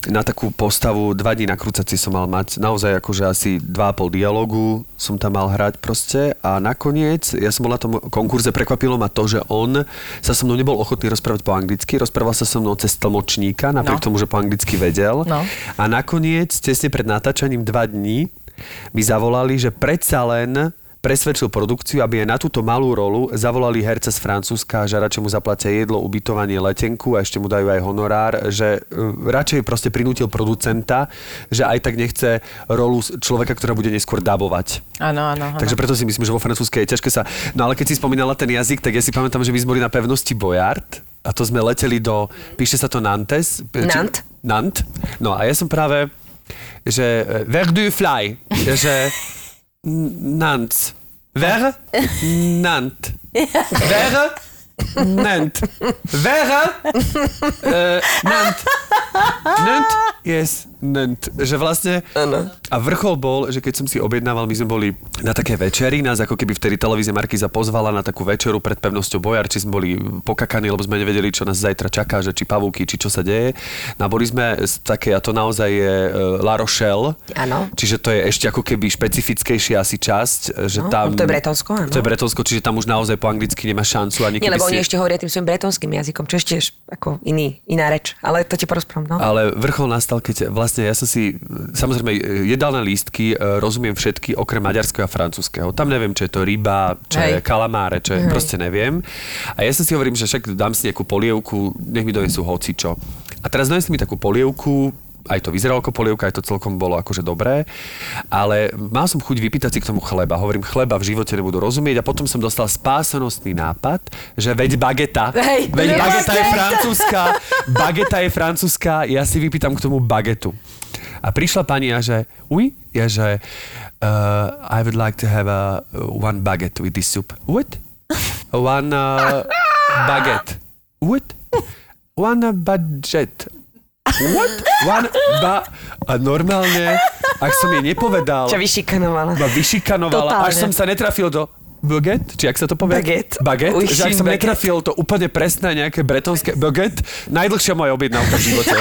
na takú postavu, dva dní nakrúcací som mal mať, naozaj akože asi dva a pol dialogu som tam mal hrať proste a nakoniec, ja som bol na tom konkurze, prekvapilo ma to, že on sa so mnou nebol ochotný rozprávať po anglicky, rozprával sa so mnou cez tlmočníka, napriek No. tomu, že po anglicky vedel. No. A nakoniec, tesne pred natáčaním dva dní, mi zavolali, že predsa len presvedčil produkciu, aby aj na túto malú rolu zavolali herca z Francúzska, že radšej mu zaplatia jedlo, ubytovanie, letenku a ešte mu dajú aj honorár, že uh, radšej proste prinútil producenta, že aj tak nechce rolu človeka, ktorá bude neskôr dabovať. Áno, áno. Takže preto si myslím, že vo francúzske je ťažké sa... No ale keď si spomínala ten jazyk, tak ja si pamätám, že my sme boli na pevnosti Bojard a to sme leteli do... Píše sa to Nantes. Či- Nantes. Nantes. No a ja som práve, že eh, vers du fly, že N- Nantes. Vers Nantes. Vers Nantes. Vers uh, Nantes. Nantes? Yes, Nantes. Že vlastne... Áno. A vrchol bol, že keď som si objednával, my sme boli na také večeri, nás ako keby vtedy televízia Markiza pozvala na takú večeru pred pevnosťou Bojar, či sme boli pokakaní, lebo sme nevedeli, čo nás zajtra čaká, že či pavúky, či čo sa deje. No a boli sme také, a to naozaj je uh, La Rochelle. Áno. Čiže to je ešte ako keby špecifickejšia asi časť, že No, tam... to je Bretonsko, áno. To je Bretonsko, čiže tam už naozaj po anglicky nemá šancu. Ani Nie, lebo oni si... ešte hovoria tým svojim bretonským jazykom, čo ešte ako iný, iná reč. Ale to ti porozprávam, no. Ale vrchol nastal, keď vlastne ja som si, samozrejme, jedálne lístky e, rozumiem všetky, okrem maďarského a francúzského. Tam neviem, čo je to ryba, čo je Hej. kalamáre, čo je, proste neviem. A ja som si hovorím, že však dám si nejakú polievku, nech mi donesú hocičo. A teraz donesli mi takú polievku, aj to vyzeralo ako polievka, aj to celkom bolo akože dobré, ale mal som chuť vypýtať si k tomu chleba. Hovorím, chleba v živote nebudú rozumieť a potom som dostal spásanostný nápad, že veď bageta, Hej, veď bageta je francúzska, bageta je francúzska, ja si vypýtam k tomu bagetu. A prišla pani a že, oui, ja že, uh, I would like to have a, one baguette with this soup. What? One uh, baguette. What? One uh, budget. What? One ba... A normálne, ak som jej nepovedal, Čo vyšikanovala. ma vyšikanovala, Totálne. až som sa netrafil do baguette, či ak sa to povie? Baguette. Baguette, Uj, že ak som baguette. netrafil to úplne presné nejaké bretonské baguette, najdlhšia moja objednávka v živote.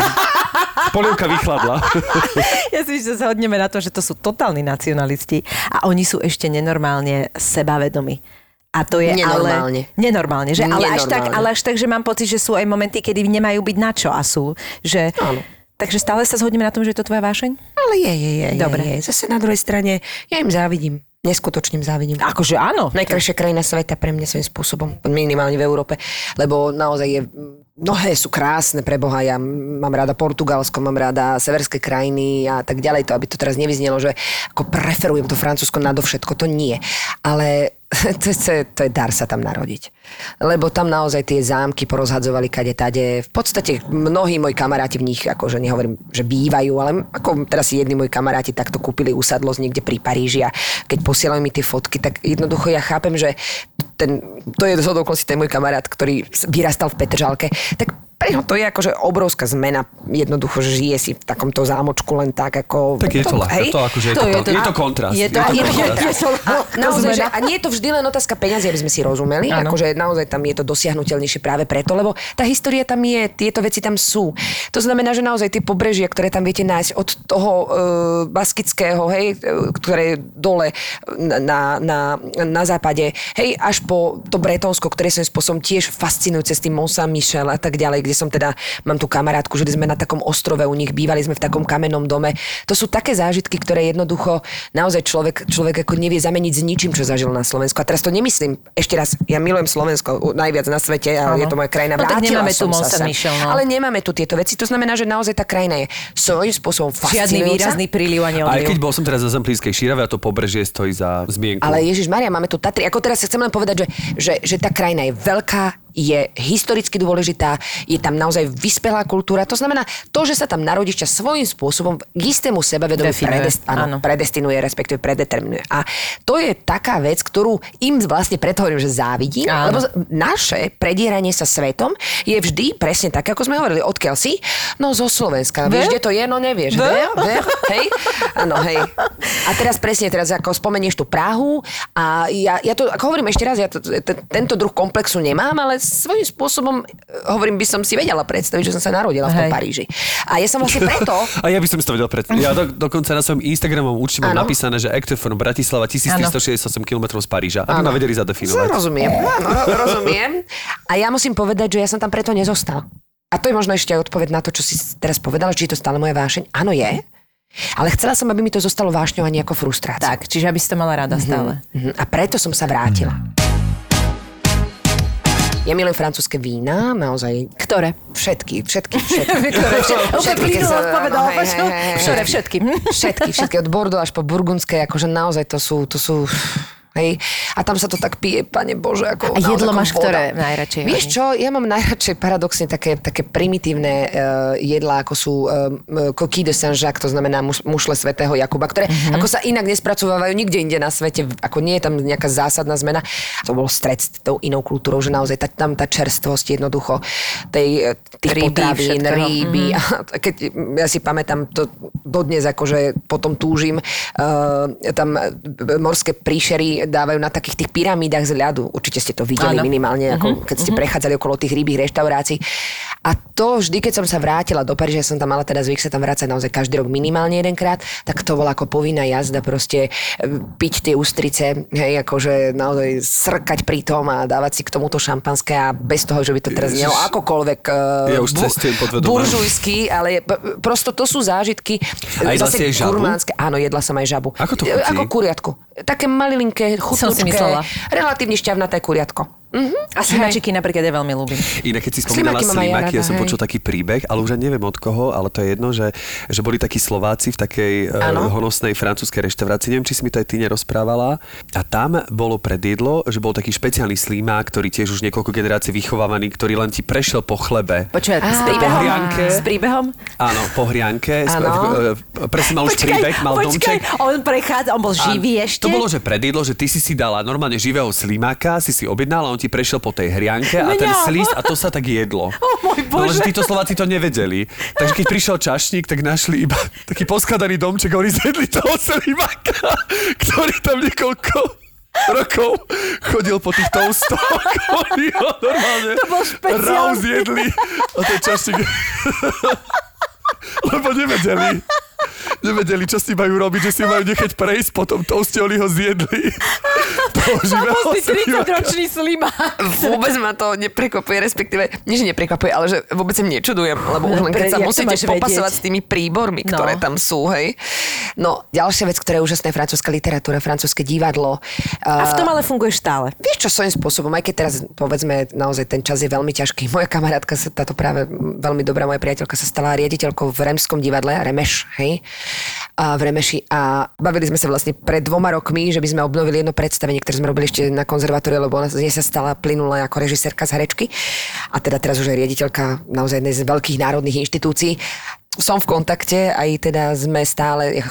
Polievka vychladla. Ja si myslím, že sa hodneme na to, že to sú totálni nacionalisti a oni sú ešte nenormálne sebavedomí. A to je Nenormálne. ale... Nenormálne. Že? Ale, až tak, Nenormálne. ale až tak, že mám pocit, že sú aj momenty, kedy nemajú byť na čo a sú. Že, Áno. takže stále sa zhodneme na tom, že je to tvoja vášeň? Ale je, je, je. Dobre. Je, je. Zase na druhej strane, ja im závidím. Neskutočným závidím. Akože áno. Najkrajšia krajina sveta pre mňa svojím spôsobom, minimálne v Európe, lebo naozaj je, mnohé sú krásne pre Boha, ja mám rada Portugalsko, mám rada severské krajiny a tak ďalej, to aby to teraz nevyznelo, že ako preferujem to Francúzsko nadovšetko, to nie. Ale to, to, to je dar sa tam narodiť. Lebo tam naozaj tie zámky porozhadzovali kade tade. V podstate mnohí moji kamaráti v nich, akože nehovorím, že bývajú, ale ako teraz si jedni moji kamaráti takto kúpili usadlosť niekde pri Paríži a keď posielajú mi tie fotky, tak jednoducho ja chápem, že ten, to je zhodou ten môj kamarát, ktorý vyrastal v Petržalke, tak pre neho to je akože obrovská zmena. Jednoducho, že žije si v takomto zámočku len tak ako... Tak je to, ľahké, hej? to, akože je, To to, je to- je to kontrast. je to- je to je to- to- A, naozaj, že, a nie je to vždy len otázka peňazí, aby sme si rozumeli. Áno. Akože naozaj tam je to dosiahnutelnejšie práve preto, lebo tá história tam je, tieto veci tam sú. To znamená, že naozaj tie pobrežia, ktoré tam viete nájsť od toho e, baskického, hej, e, ktoré je dole na, na, na, na západe, hej, až po to Bretonsko, ktoré svojím spôsobom tiež fascinujúce s tým Mont Saint-Michel a tak ďalej, kde som teda, mám tu kamarátku, žili sme na takom ostrove u nich, bývali sme v takom kamennom dome. To sú také zážitky, ktoré jednoducho naozaj človek, človek ako nevie zameniť s ničím, čo zažil na Slovensku. A teraz to nemyslím, ešte raz, ja milujem Slovensko najviac na svete, a Áno. je to moja krajina. No tak nemáme tu som Mont sa sem. Saint-Michel, no. Ale nemáme tu tieto veci. To znamená, že naozaj tá krajina je svojím spôsobom Žiadny fascinujúca. výrazný príliv ani Aj keď bol som teraz za Zemplínskej šírave a to pobrežie stojí za zmienku. Ale Ježiš Maria, máme tu Tatry. Ako teraz chcem len povedať, že, že, že tá krajina je veľká, je historicky dôležitá, je tam naozaj vyspelá kultúra. To znamená, to, že sa tam narodíš, ťa svojím spôsobom k istému sebavedomiu predest- áno, áno. predestinuje, respektíve predeterminuje. A to je taká vec, ktorú im vlastne preto hovorím, že závidím, Áno. lebo naše predieranie sa svetom je vždy presne také, ako sme hovorili. Odkiaľ si? No zo Slovenska. Vieš, kde to je? No nevieš. Ver? Ver? Hej? Áno, hej. A teraz presne, teraz ako spomenieš tú Prahu a ja, ja to, ako hovorím ešte raz, ja to, t- tento druh komplexu nemám, ale svojím spôsobom, eh, hovorím, by som si vedela predstaviť, že som sa narodila v tom Hej. Paríži. A ja som vlastne preto... A ja by som si to vedel pred... Ja do, dokonca na svojom Instagramovom účte mám napísané, že Active from Bratislava 1368 km z Paríža. Aby ma vedeli zadefinovať. Rozumiem, áno, ro- rozumiem. A ja musím povedať, že ja som tam preto nezostal. A to je možno ešte aj odpoveď na to, čo si teraz povedala, či je to stále moja vášeň. Áno, je. Ale chcela som, aby mi to zostalo vášňou a nie ako frustrácia. Tak, čiže aby si to mala rada stále. Mhm. A preto som sa vrátila. Ja milujem francúzske vína, naozaj Ktoré? všetky, všetky, všetky. Ktoré? Všetky, keď sa- hej, hej, hej? Všetky, všetky, od Bordeaux až po Burgundské, akože naozaj to sú, to sú, hej. A tam sa to tak pije, pane Bože, ako A jedlo máš voda. ktoré najradšej? Vieš čo, ja mám najradšej paradoxne také, také primitívne uh, jedlá, ako sú uh, coquille de Saint-Jacques, to znamená muš, mušle svätého Jakuba, ktoré Mhm. ako sa inak nespracovávajú nikde inde na svete, ako nie je tam nejaká zásadná zmena. To bol stred s tou inou kultúrou, že naozaj tá, tam tá čerstvosť jednoducho tej, eh, tých Ryby, potravín, ryby. A keď ja si pamätám, to dodnes akože potom túžim, uh, tam eh, morské príšery dávajú na takých tých pyramídach z ľadu. Určite ste to videli Áno. minimálne, ako keď ste prechádzali okolo tých rybých reštaurácií. A to vždy, keď som sa vrátila do Paríža, som tam mala teda zvyk sa tam vrácať naozaj každý rok minimálne jedenkrát, tak to bola ako povinná jazda proste e, piť tie ústrice, hej, akože naozaj srkať pri tom a dávať si k tomuto šampanské a bez toho, že by to teraz znelo akokoľvek Ja už podvedome. buržujský, ale p- prosto to sú zážitky A jedla si aj žabu? Áno, jedla som aj žabu. Ako to E, chutí? Ako kuriatko. Také malilinké, Myslela. relatívne šťavnaté kuriatko. Mhm. A slimačiky napríklad ja veľmi ľúbim. Inak keď si spomínala Slimaky ja ja som hej. počul taký príbeh, ale už neviem od koho, ale to je jedno, že, že boli takí Slováci v takej uh, honosnej francúzskej reštaurácii, neviem, či si mi to aj ty nerozprávala. A tam bolo predjedlo, že bol taký špeciálny slimák, ktorý tiež už niekoľko generácií vychovávaný, ktorý len ti prešiel po chlebe. Počúvaj, s príbehom? S príbehom? Áno, po hrianke. Presne mal už príbeh, mal počkaj, domček. on prechádza, on bol živý A ešte? To bolo, že predjedlo, že ty si si dala normálne živého slimáka, si si objednala, on ti prešiel po tej hrianke a ten Mňa. slist a to sa tak jedlo. O môj No, Bože. že títo Slováci to nevedeli. Takže keď prišiel čašník, tak našli iba taký poskladaný domček a oni zjedli toho slimáka, ktorý tam niekoľko rokov chodil po tých toustoch. Oni ho normálne To bol zjedli a ten čašník... Lebo nevedeli. Nevedeli, čo s tým majú robiť, že si majú nechať prejsť po tom touste, oni ho zjedli. Samotný 30-ročný slimák. Vôbec ma to neprekvapuje, respektíve, nie že neprekvapuje, ale že vôbec im nečudujem, lebo už len keď sa to musíte popasovať s tými príbormi, No. ktoré tam sú, hej. No, ďalšia vec, ktorá je úžasná, je francúzska literatúra, francúzske divadlo. A v tom ale funguješ stále. Vieš čo, svojím spôsobom, aj keď teraz povedzme, naozaj ten čas je veľmi ťažký. Moja kamarátka, sa, táto práve veľmi dobrá moja priateľka sa stala riaditeľkou v Remskom divadle, Remeš, hej, a v Remeši a bavili sme sa vlastne pred dvoma rokmi, že by sme obnovili jedno predstavenie, ktoré sme robili ešte na konzervatóriu, lebo ona z nej sa stala plynule ako režisérka z herečky a teda teraz už je riaditeľka naozaj jednej z veľkých národných inštitúcií som v kontakte, aj teda sme stále,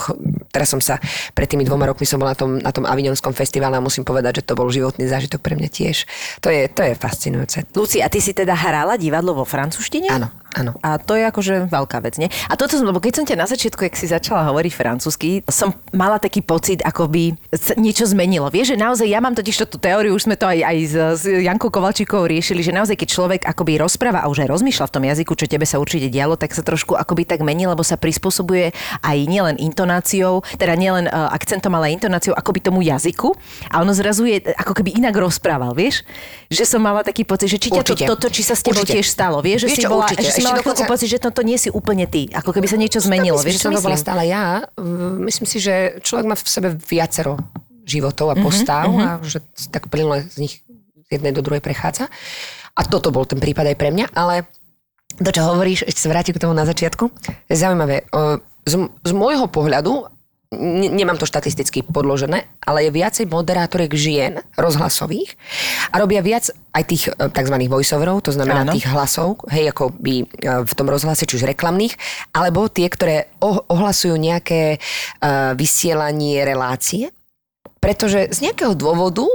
teraz som sa, pred tými dvoma rokmi som bola na tom, na tom Avignonskom festivale a musím povedať, že to bol životný zážitok pre mňa tiež. To je, to je fascinujúce. Luci, a ty si teda hrála divadlo vo francúzštine? Áno, áno. A to je akože veľká vec, nie? A toto som, lebo keď som ťa na začiatku, jak si začala hovoriť francúzsky, som mala taký pocit, ako by sa niečo zmenilo. Vieš, že naozaj, ja mám totiž tú teóriu, už sme to aj, aj s, s Jankou Kovalčíkovou riešili, že naozaj, keď človek akoby rozpráva a už aj rozmýšľa v tom jazyku, čo tebe sa určite dialo, tak sa trošku akoby tak mení, lebo sa prispôsobuje aj nielen intonáciou, teda nielen uh, akcentom, ale aj intonáciou akoby tomu jazyku. A ono zrazu je ako keby inak rozprával, vieš? Že som mala taký pocit, že či ťa to, toto, či sa s tebou Určite. tiež stalo, vieš? Že Vieš si čo, bola, určite. že si Ešte mala dokonca- pocit, že toto nie si úplne ty. Ako keby sa niečo zmenilo. Myslím, Vieš, čo to bola myslím? stále ja. Myslím si, že človek má v sebe viacero životov a postav Mhm, a že tak plynule z nich z jednej do druhej prechádza. A toto bol ten prípad aj pre mňa, ale to, čo hovoríš, ešte sa vrátim k tomu na začiatku, je zaujímavé. Z, z môjho pohľadu, nemám to štatisticky podložené, ale je viacej moderátoriek žien rozhlasových a robia viac aj tých e, tzv. voiceoverov, to znamená Áno. tých hlasov, hej, ako by e, v tom rozhlase, či už reklamných, alebo tie, ktoré oh- ohlasujú nejaké uh, vysielanie relácie, pretože z nejakého dôvodu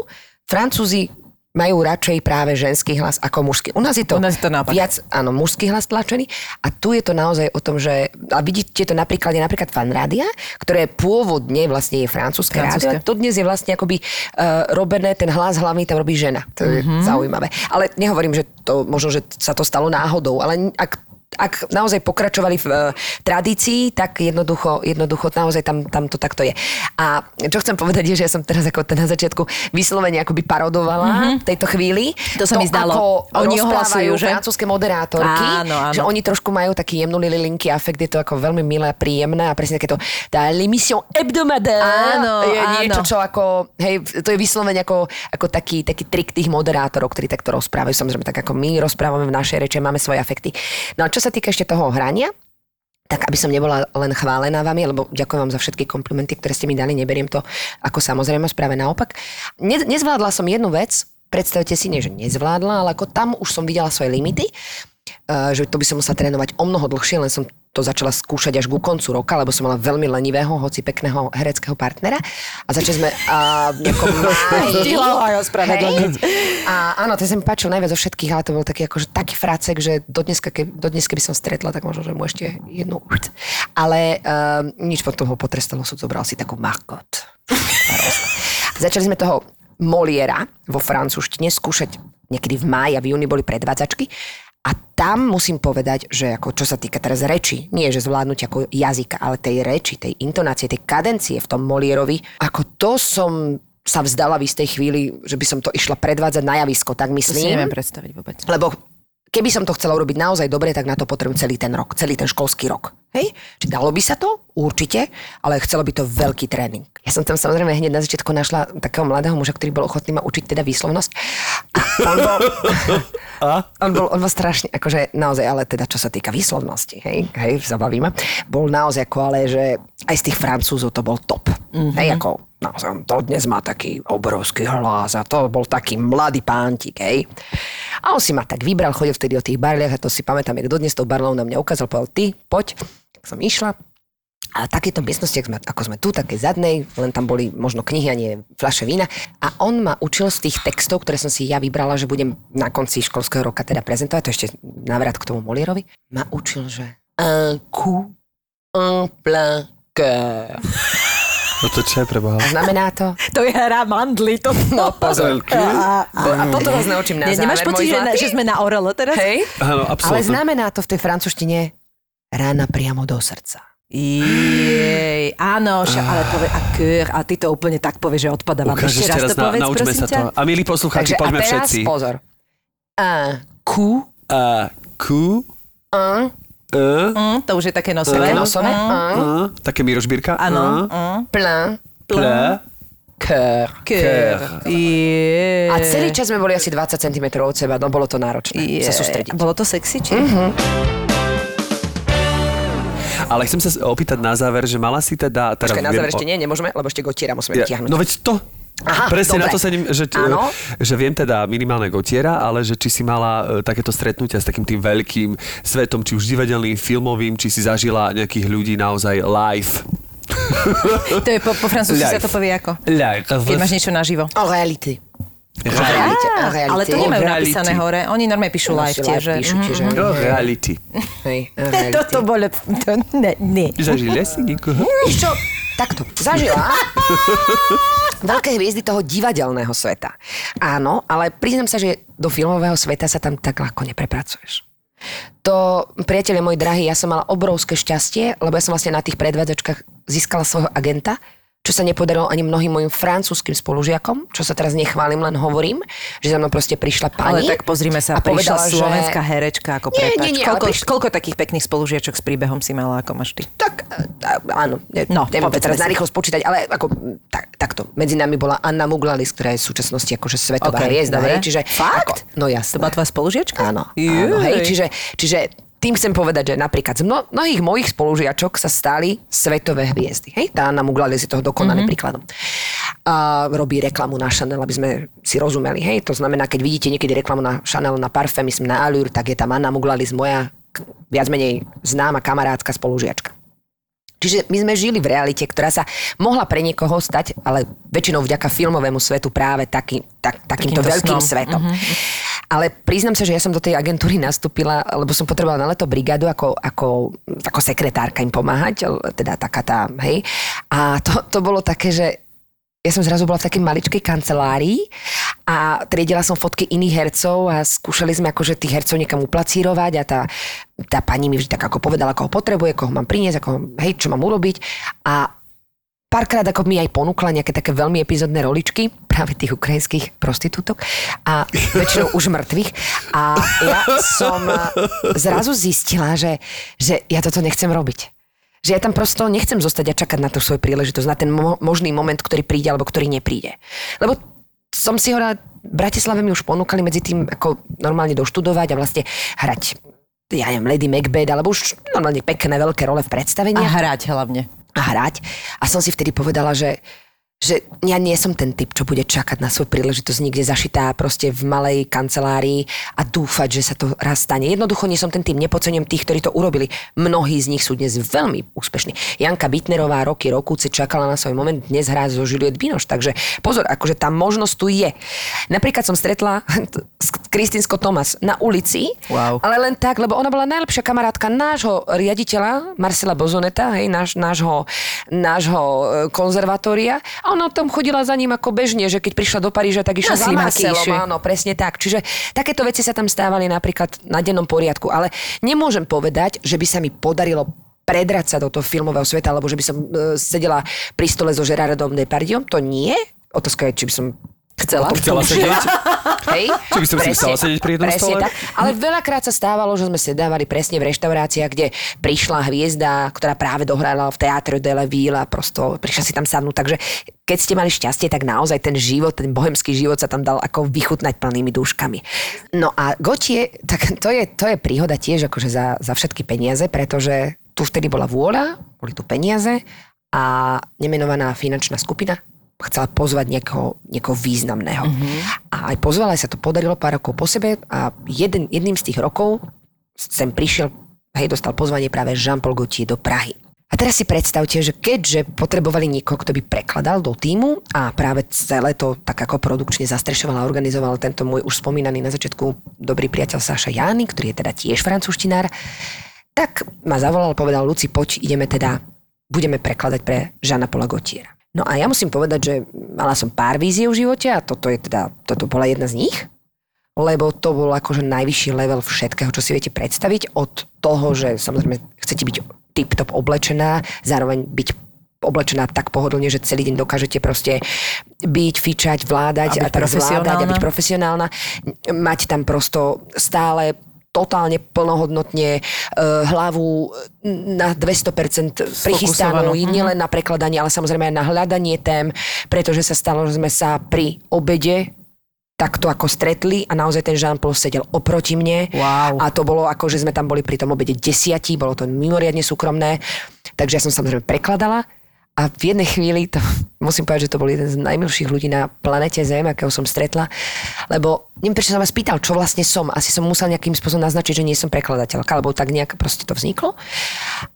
Francúzi majú radšej práve ženský hlas ako mužský. U nás je to, U nás je to naopak. viac, áno, mužský hlas tlačený a tu je to naozaj o tom, že a vidíte to napríklad, je napríklad fan rádia, ktoré pôvodne vlastne je francúzske rádio Francúzske. to dnes je vlastne akoby uh, robené, ten hlas hlavný tam robí žena. To je mm-hmm. zaujímavé. Ale nehovorím, že to možno, že sa to stalo náhodou, ale ak ak naozaj pokračovali v uh, tradícii, tak jednoducho, jednoducho naozaj tam, tam to takto je. A čo chcem povedať je, že ja som teraz ako na začiatku vyslovene akoby parodovala mm-hmm. v tejto chvíli. To sa mi zdalo. Ako Oni ohlasujú, že? francúzske moderátorky, Áno, áno. že oni trošku majú taký jemnulý linky afekt, je to ako veľmi milé a príjemné a presne takéto tá l'émission hebdomadaire Áno, je áno. niečo, čo ako, hej, to je vyslovene ako, ako taký, taký trik tých moderátorov, ktorí takto rozprávajú. Samozrejme, tak ako my rozprávame v našej reči, máme svoje afekty. No a čo sa týka ešte toho hrania, tak aby som nebola len chválená vami, lebo ďakujem vám za všetky komplimenty, ktoré ste mi dali, neberiem to ako samozrejme, práve naopak. Ne, nezvládla som jednu vec, predstavte si, nie že nezvládla, ale ako tam už som videla svoje limity, uh, že to by som musela trénovať o mnoho dlhšie, len som to začala skúšať až ku koncu roka, lebo som mala veľmi lenivého, hoci pekného hereckého partnera. A začali sme uh, nejakom máji. Ho ospravedlniť. A áno, to sa mi páčil najviac zo všetkých, ale to bol taký akože taký fracek, že do dneska, ke, do dneska by som stretla, tak možno, že mu ešte jednu. Ale uh, nič potom ho potrestal súd, zobral si takú Margot. Začali sme toho Moliera vo francúzštine skúšať niekedy v máji a v júni boli predvádzačky. A tam musím povedať, že ako čo sa týka teraz reči, nie že zvládnuť ako jazyka, ale tej reči, tej intonácie, tej kadencie v tom Molierovi, ako to som sa vzdala v istej chvíli, že by som to išla predvádzať na javisko, tak To si myslím. neviem predstaviť vôbec. Lebo keby som to chcela urobiť naozaj dobre, tak na to potrebujem celý ten rok, celý ten školský rok. Hej? Či dalo by sa to? Určite, ale chcelo by to veľký tréning. Ja som tam samozrejme hneď na začiatku našla takého mladého muža, ktorý bol ochotný ma učiť teda výslovnosť. A on bol, on bol, on bol strašne, akože naozaj, ale teda čo sa týka výslovnosti, hej, hej, zabavíme, bol naozaj ako, ale že aj z tých francúzov to bol top. Mm-hmm. Hej, ako naozaj, on to dnes má taký obrovský hlas a to bol taký mladý pántik, hej. A on si ma tak vybral, chodil vtedy o tých barliach a to si pamätám, jak dodnes tou barlou na mňa ukázal, povedal, ty, poď. Tak som išla, a takéto miestnosti, ako sme, ako sme tu, také zadnej, len tam boli možno knihy a nie fľaše vína. A on ma učil z tých textov, ktoré som si ja vybrala, že budem na konci školského roka teda prezentovať, to ešte návrat k tomu Molierovi, ma učil, že un coup, un plein cœur. No to čo je pre Boha? A znamená to? To je hra mandly. To... No pozor. A, a, A toto vás naučím na ne, záver, nemáš pocit, že, že sme na orele teraz? Hej? Áno, Ale absolútne. znamená to v tej francúzštine rána priamo do srdca. Jej, áno, ša, ale povie, a kür, a ty to úplne tak povieš, že odpadávam. Ukážeš Ešte raz to povedz, na, naučme sa ťa. to. A milí poslucháči, Takže a poďme všetci. pozor. Un coup, A, ku, un, e, Mm, to už je také nosové. nosové, Mm, un, a, také Miro Žbírka. Áno. A, mm, plein, ple, cœur. Kür. Je. A celý čas sme boli asi 20 cm od seba, no bolo to náročné je. sa sústrediť. Bolo to sexy, či? Ale chcem sa opýtať na záver, že mala si teda... teda Počkaj, na viem záver o- ešte nie, nemôžeme, lebo ešte gotiera musíme Ja, vytiahnuť. no veď to... Aha, Presne dobre. na to sa ním, že, že viem teda minimálne Gotiera, ale že či si mala e, takéto stretnutia s takým tým veľkým svetom, či už divadelným, filmovým, či si zažila nejakých ľudí naozaj live. To je po, po francúzsky sa to povie ako? Live. Keď máš niečo naživo. En Reality. réalité. En Ale réalité. to nemajú reality. napísané hore. Oni normálne píšu live Live tiež. píšu tiež, No, reality. Hej, en réalité. Toto bolo... To, ne, ne. Zažili si niekoho? Čo? Takto. Zažila veľké hviezdy toho divadelného sveta. Áno, ale priznám sa, že do filmového sveta sa tam tak ľahko neprepracuješ. To, priatelia môj drahý, ja som mala obrovské šťastie, lebo ja som vlastne na tých predvádzačkách získala svojho agenta, čo sa nepodarilo ani mnohým mojim francúzským spolužiakom, čo sa teraz nechválim, len hovorím, že za mnou proste prišla Ale pani. tak pozrime sa, a prišla povedala, že- slovenská herečka ako Nie, prepač. nie, nie, ale koľko, prišla- koľko takých pekných spolužiačok s príbehom si mala, ako máš ty? Tak, a- áno, ne, No, neviem teraz narýchlo spočítať, ale ako, tak, takto. Medzi nami bola Anna Muglalis, ktorá je v súčasnosti akože svetová Ok, hviezda, hej, čiže... Fakt? Ako, no jasné. To bola tvoja spolužiačka? Áno, áno hej, čiže, čiže tým chcem povedať, že napríklad z mno, mnohých mojich spolužiačok sa stali svetové hviezdy. Hej, tá Anna Muglalis je toho dokonalým mm-hmm. príkladom. A robí reklamu na Chanel, aby sme si rozumeli. Hej, to znamená, keď vidíte niekedy reklamu na Chanel, na parfém, myslím na Allure, tak je tam Anna Muglalis, moja viac menej známa kamarádska spolužiačka. Čiže my sme žili v realite, ktorá sa mohla pre niekoho stať, ale väčšinou vďaka filmovému svetu práve taký, tak, takýmto, Takýmto veľkým snom. svetom. Ale priznám sa, že ja som do tej agentúry nastúpila, lebo som potrebovala na leto brigádu ako, ako, ako sekretárka im pomáhať, teda taká tá, hej. A to, to bolo také, že ja som zrazu bola v takej maličkej kancelárii a triedila som fotky iných hercov a skúšali sme akože tých hercov niekam uplacírovať a tá, tá pani mi vždy tak ako povedala, koho potrebuje, koho mám priniesť, ako, hej, čo mám urobiť. A párkrát ako mi aj ponúkla nejaké také veľmi epizódne roličky, práve tých ukrajinských prostitútok a väčšinou už mŕtvych. A ja som zrazu zistila, že, že ja toto nechcem robiť. Že ja tam prosto nechcem zostať a čakať na tú svoju príležitosť, na ten mo- možný moment, ktorý príde alebo ktorý nepríde. Lebo som si ho v Bratislave mi už ponúkali medzi tým ako normálne doštudovať a vlastne hrať ja neviem, Lady Macbeth, alebo už normálne pekné veľké role v A predstaveniach hrať hlavne. Hrať. A som si vtedy povedala, že, že ja nie som ten typ, čo bude čakať na svoju príležitosť niekde zašitá proste v malej kancelárii a dúfať, že sa to raz stane. Jednoducho nie som ten typ, nepocením tých, ktorí to urobili. Mnohí z nich sú dnes veľmi úspešní. Janka Bitnerová roky, rokúce čakala na svoj moment, dnes hrá zo Juliette Binoš. Takže pozor, akože tá možnosť tu je. Napríklad som stretla Kristinsko Tomas na ulici, Wow. ale len tak, lebo ona bola najlepšia kamarátka nášho riaditeľa, Marcela Bozoneta, hej, náš, nášho, nášho e, konzervatória. A ona tam chodila za ním ako bežne, že keď prišla do Paríža, tak išla No, za Marcelom. Áno, presne tak. Čiže takéto veci sa tam stávali napríklad na dennom poriadku. Ale nemôžem povedať, že by sa mi podarilo predrať sa do toho filmového sveta, alebo že by som e, sedela pri stole so Gerardom Depardiom. To nie. Otázka je, či by som Chcela? o tom Chcela sedieť? Hej? Či by som si chcela sedieť pri jednom presne stole? Tak. Ale veľakrát sa stávalo, že sme sedávali presne v reštauráciách, kde prišla hviezda, ktorá práve dohrala v Teatre de la Ville a prosto prišla si tam sadnúť. Takže keď ste mali šťastie, tak naozaj ten život, ten bohemský život sa tam dal ako vychutnať plnými dúškami. No a Gotie, tak to je, to je príhoda tiež akože za, za všetky peniaze, pretože tu vtedy bola vôľa, boli tu peniaze a nemenovaná finančná skupina chcela pozvať niekoho, niekoho významného. Mm-hmm. A aj pozvala, aj sa to podarilo pár rokov po sebe a jeden, jedným z tých rokov sem prišiel, hej, dostal pozvanie práve Jean-Paul Gaultier do Prahy. A teraz si predstavte, že keďže potrebovali niekoho, kto by prekladal do týmu a práve celé to tak ako produkčne zastrešoval a organizoval tento môj už spomínaný na začiatku dobrý priateľ Saša Jány, ktorý je teda tiež francúzštinár, tak ma zavolal povedal, Luci, poď, ideme teda, budeme prekladať pre Žana Paula Gaultiera. No a ja musím povedať, že mala som pár vízie v živote a toto je teda, toto bola jedna z nich, lebo to bol akože najvyšší level všetkého, čo si viete predstaviť, od toho, že samozrejme chcete byť tip-top oblečená, zároveň byť oblečená tak pohodlne, že celý deň dokážete proste byť, fičať, vládať A byť a, tak zvládať a byť profesionálna. Mať tam prosto stále totálne plnohodnotne e, hlavu na 200% prichystanú. Mhm. nielen na prekladanie, ale samozrejme aj na hľadanie tém, pretože sa stalo, že sme sa pri obede takto ako stretli a naozaj ten Jean-Paul sedel oproti mne Wow. a to bolo ako, že sme tam boli pri tom obede desiatí, bolo to mimoriadne súkromné, takže ja som samozrejme prekladala a v jednej chvíli, to, musím povedať, že to bol jeden z najmilších ľudí na planete Zem, akého som stretla, lebo neviem, prečo som vás pýtal, čo vlastne som. Asi som musel nejakým spôsobom naznačiť, že nie som prekladateľka, alebo tak nejak proste to vzniklo.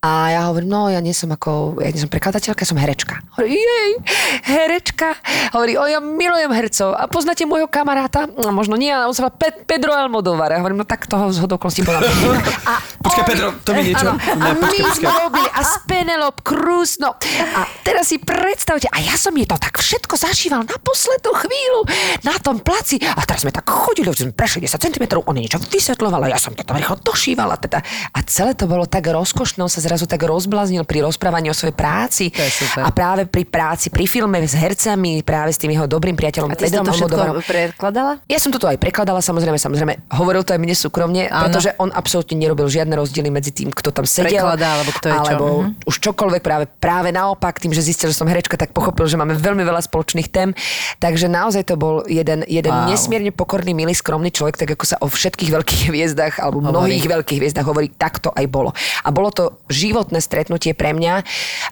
A ja hovorím, no ja nie som ako, ja nie som prekladateľka, ja som herečka. Hovorí, jej, herečka. Hovorí, o ja milujem hercov. A poznáte môjho kamaráta? No, možno nie, ale on sa volá Pe- Pedro Almodovar. Ja hovorím, no tak toho z hodokosti poznám. A Počkaj, on- Pedro, to mi niečo- Áno, a my počkaj. sme robili a s Penelope Cruz, no. A teraz si predstavte, a ja som jej to tak všetko zašíval na poslednú chvíľu na tom placi. A teraz sme tak chodili, už sme prešli 10 cm, on niečo vysvetľovala, ja som to tam rýchlo došívala. Teda. A celé to bolo tak rozkošné, on sa zrazu tak rozblaznil pri rozprávaní o svojej práci. A práve pri práci, pri filme s hercami, práve s tým jeho dobrým priateľom A ty Pedrom to všetko prekladala? Ja som toto aj prekladala, samozrejme, samozrejme, hovoril to aj mne súkromne, Áno. pretože on absolútne nerobil žiadne rozdiely medzi tým, kto tam sedel. Prekladá, alebo kto je čo. Alebo Mhm. už čokoľvek, práve, práve naopak, tým, že zistil, že som herečka, tak pochopil, že máme veľmi veľa spoločných tém. Takže naozaj to bol jeden, jeden Wow. nesmierne pokorný, milý, skromný človek, tak ako sa o všetkých veľkých hviezdach, alebo Hovorí. mnohých veľkých hviezdach hovorí, tak to aj bolo. A bolo to životné stretnutie pre mňa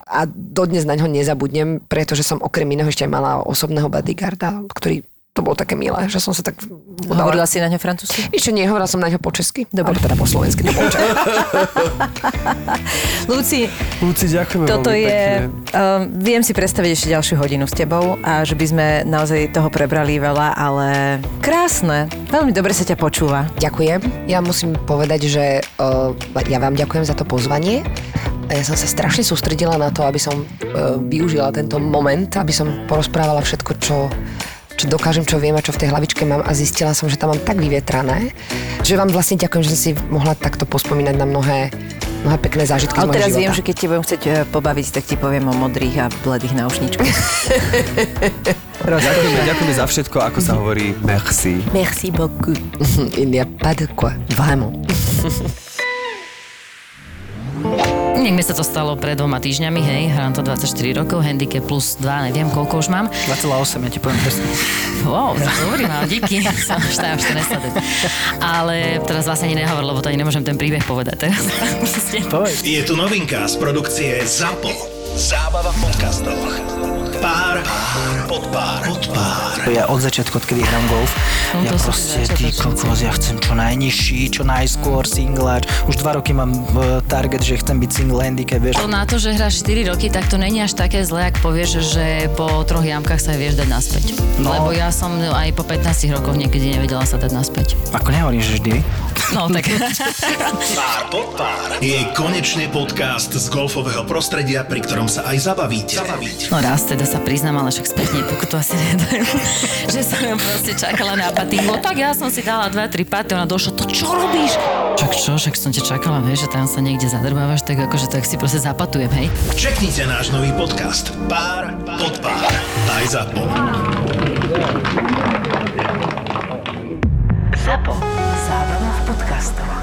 a dodnes na ňo nezabudnem, pretože som okrem iného ešte mala osobného bodyguarda, ktorý to bolo také milé, že som sa tak Hovorila si na ňo francúzsky? Ešte nie, hovorila som na ňo po česky. Dobre. Teda po slovensky. To. Luci, Luci, ďakujeme toto je... pekne. Um, viem si predstaviť ešte ďalšiu hodinu s tebou a že by sme naozaj toho prebrali veľa, ale krásne. Veľmi dobre sa ťa počúva. Ďakujem. Ja musím povedať, že uh, ja vám ďakujem za to pozvanie. A ja som sa strašne sústredila na to, aby som uh, využila tento moment, aby som porozprávala všetko, čo čo dokážem, čo viem a čo v tej hlavičke mám a zistila som, že tam mám tak vyvietrané, že vám vlastne ďakujem, že som si mohla takto pospomínať na mnohé, mnohé pekné zážitky Ale teraz života. viem, že keď ti budem chcieť eh, pobaviť, tak ti poviem o modrých a bledých náušničkách. Ďakujeme, ďakujeme za všetko, ako sa hovorí merci. Merci beaucoup. Il n'y a pas de quoi. Vraiment. Nech mi sa to stalo pred dvoma týždňami, hej, hrám to 24 rokov, handicap plus 2, neviem koľko už mám. 2,8, ja ti poviem presne. Wow, to dobrý mám, díky. Som už tam. Ale teraz vlastne ani nehovor, lebo to ani nemôžem ten príbeh povedať teraz. Je tu novinka z produkcie ZAPO. Zábava v podcastoch. Pár, pod pár, pod pár. Ja od začiatku, odkedy hrám golf, No ja proste, ty kokos, ja chcem čo najnižší, čo najskôr, singláč. Už dva roky mám uh, target, že chcem byť single handicap, vieš. To na to, že hráš 4 roky, tak to není až také zlé, ak povieš, že po troch jamkách sa vieš dať naspäť. No. Lebo ja som aj po 15 rokoch niekedy nevedela sa dať naspäť. Ako nehovorím, že vždy. No tak. Pár pod pár je konečne podcast z golfového prostredia, pri ktorom sa aj zabavíte. zabavíte. No raz teda sa priznám, ale však spätne pokutu asi nedajú. že som ju proste čakala na paty. No tak ja som si dala 2-3 paty, ona došla, to čo robíš? Čak čo, však som ťa čakala, vieš, že tam sa niekde zadrbávaš, tak akože tak si proste zapatujem, hej. Čeknite náš nový podcast Pár pod pár. Aj ZAPO. Zapo. Zábrná v podcastovách.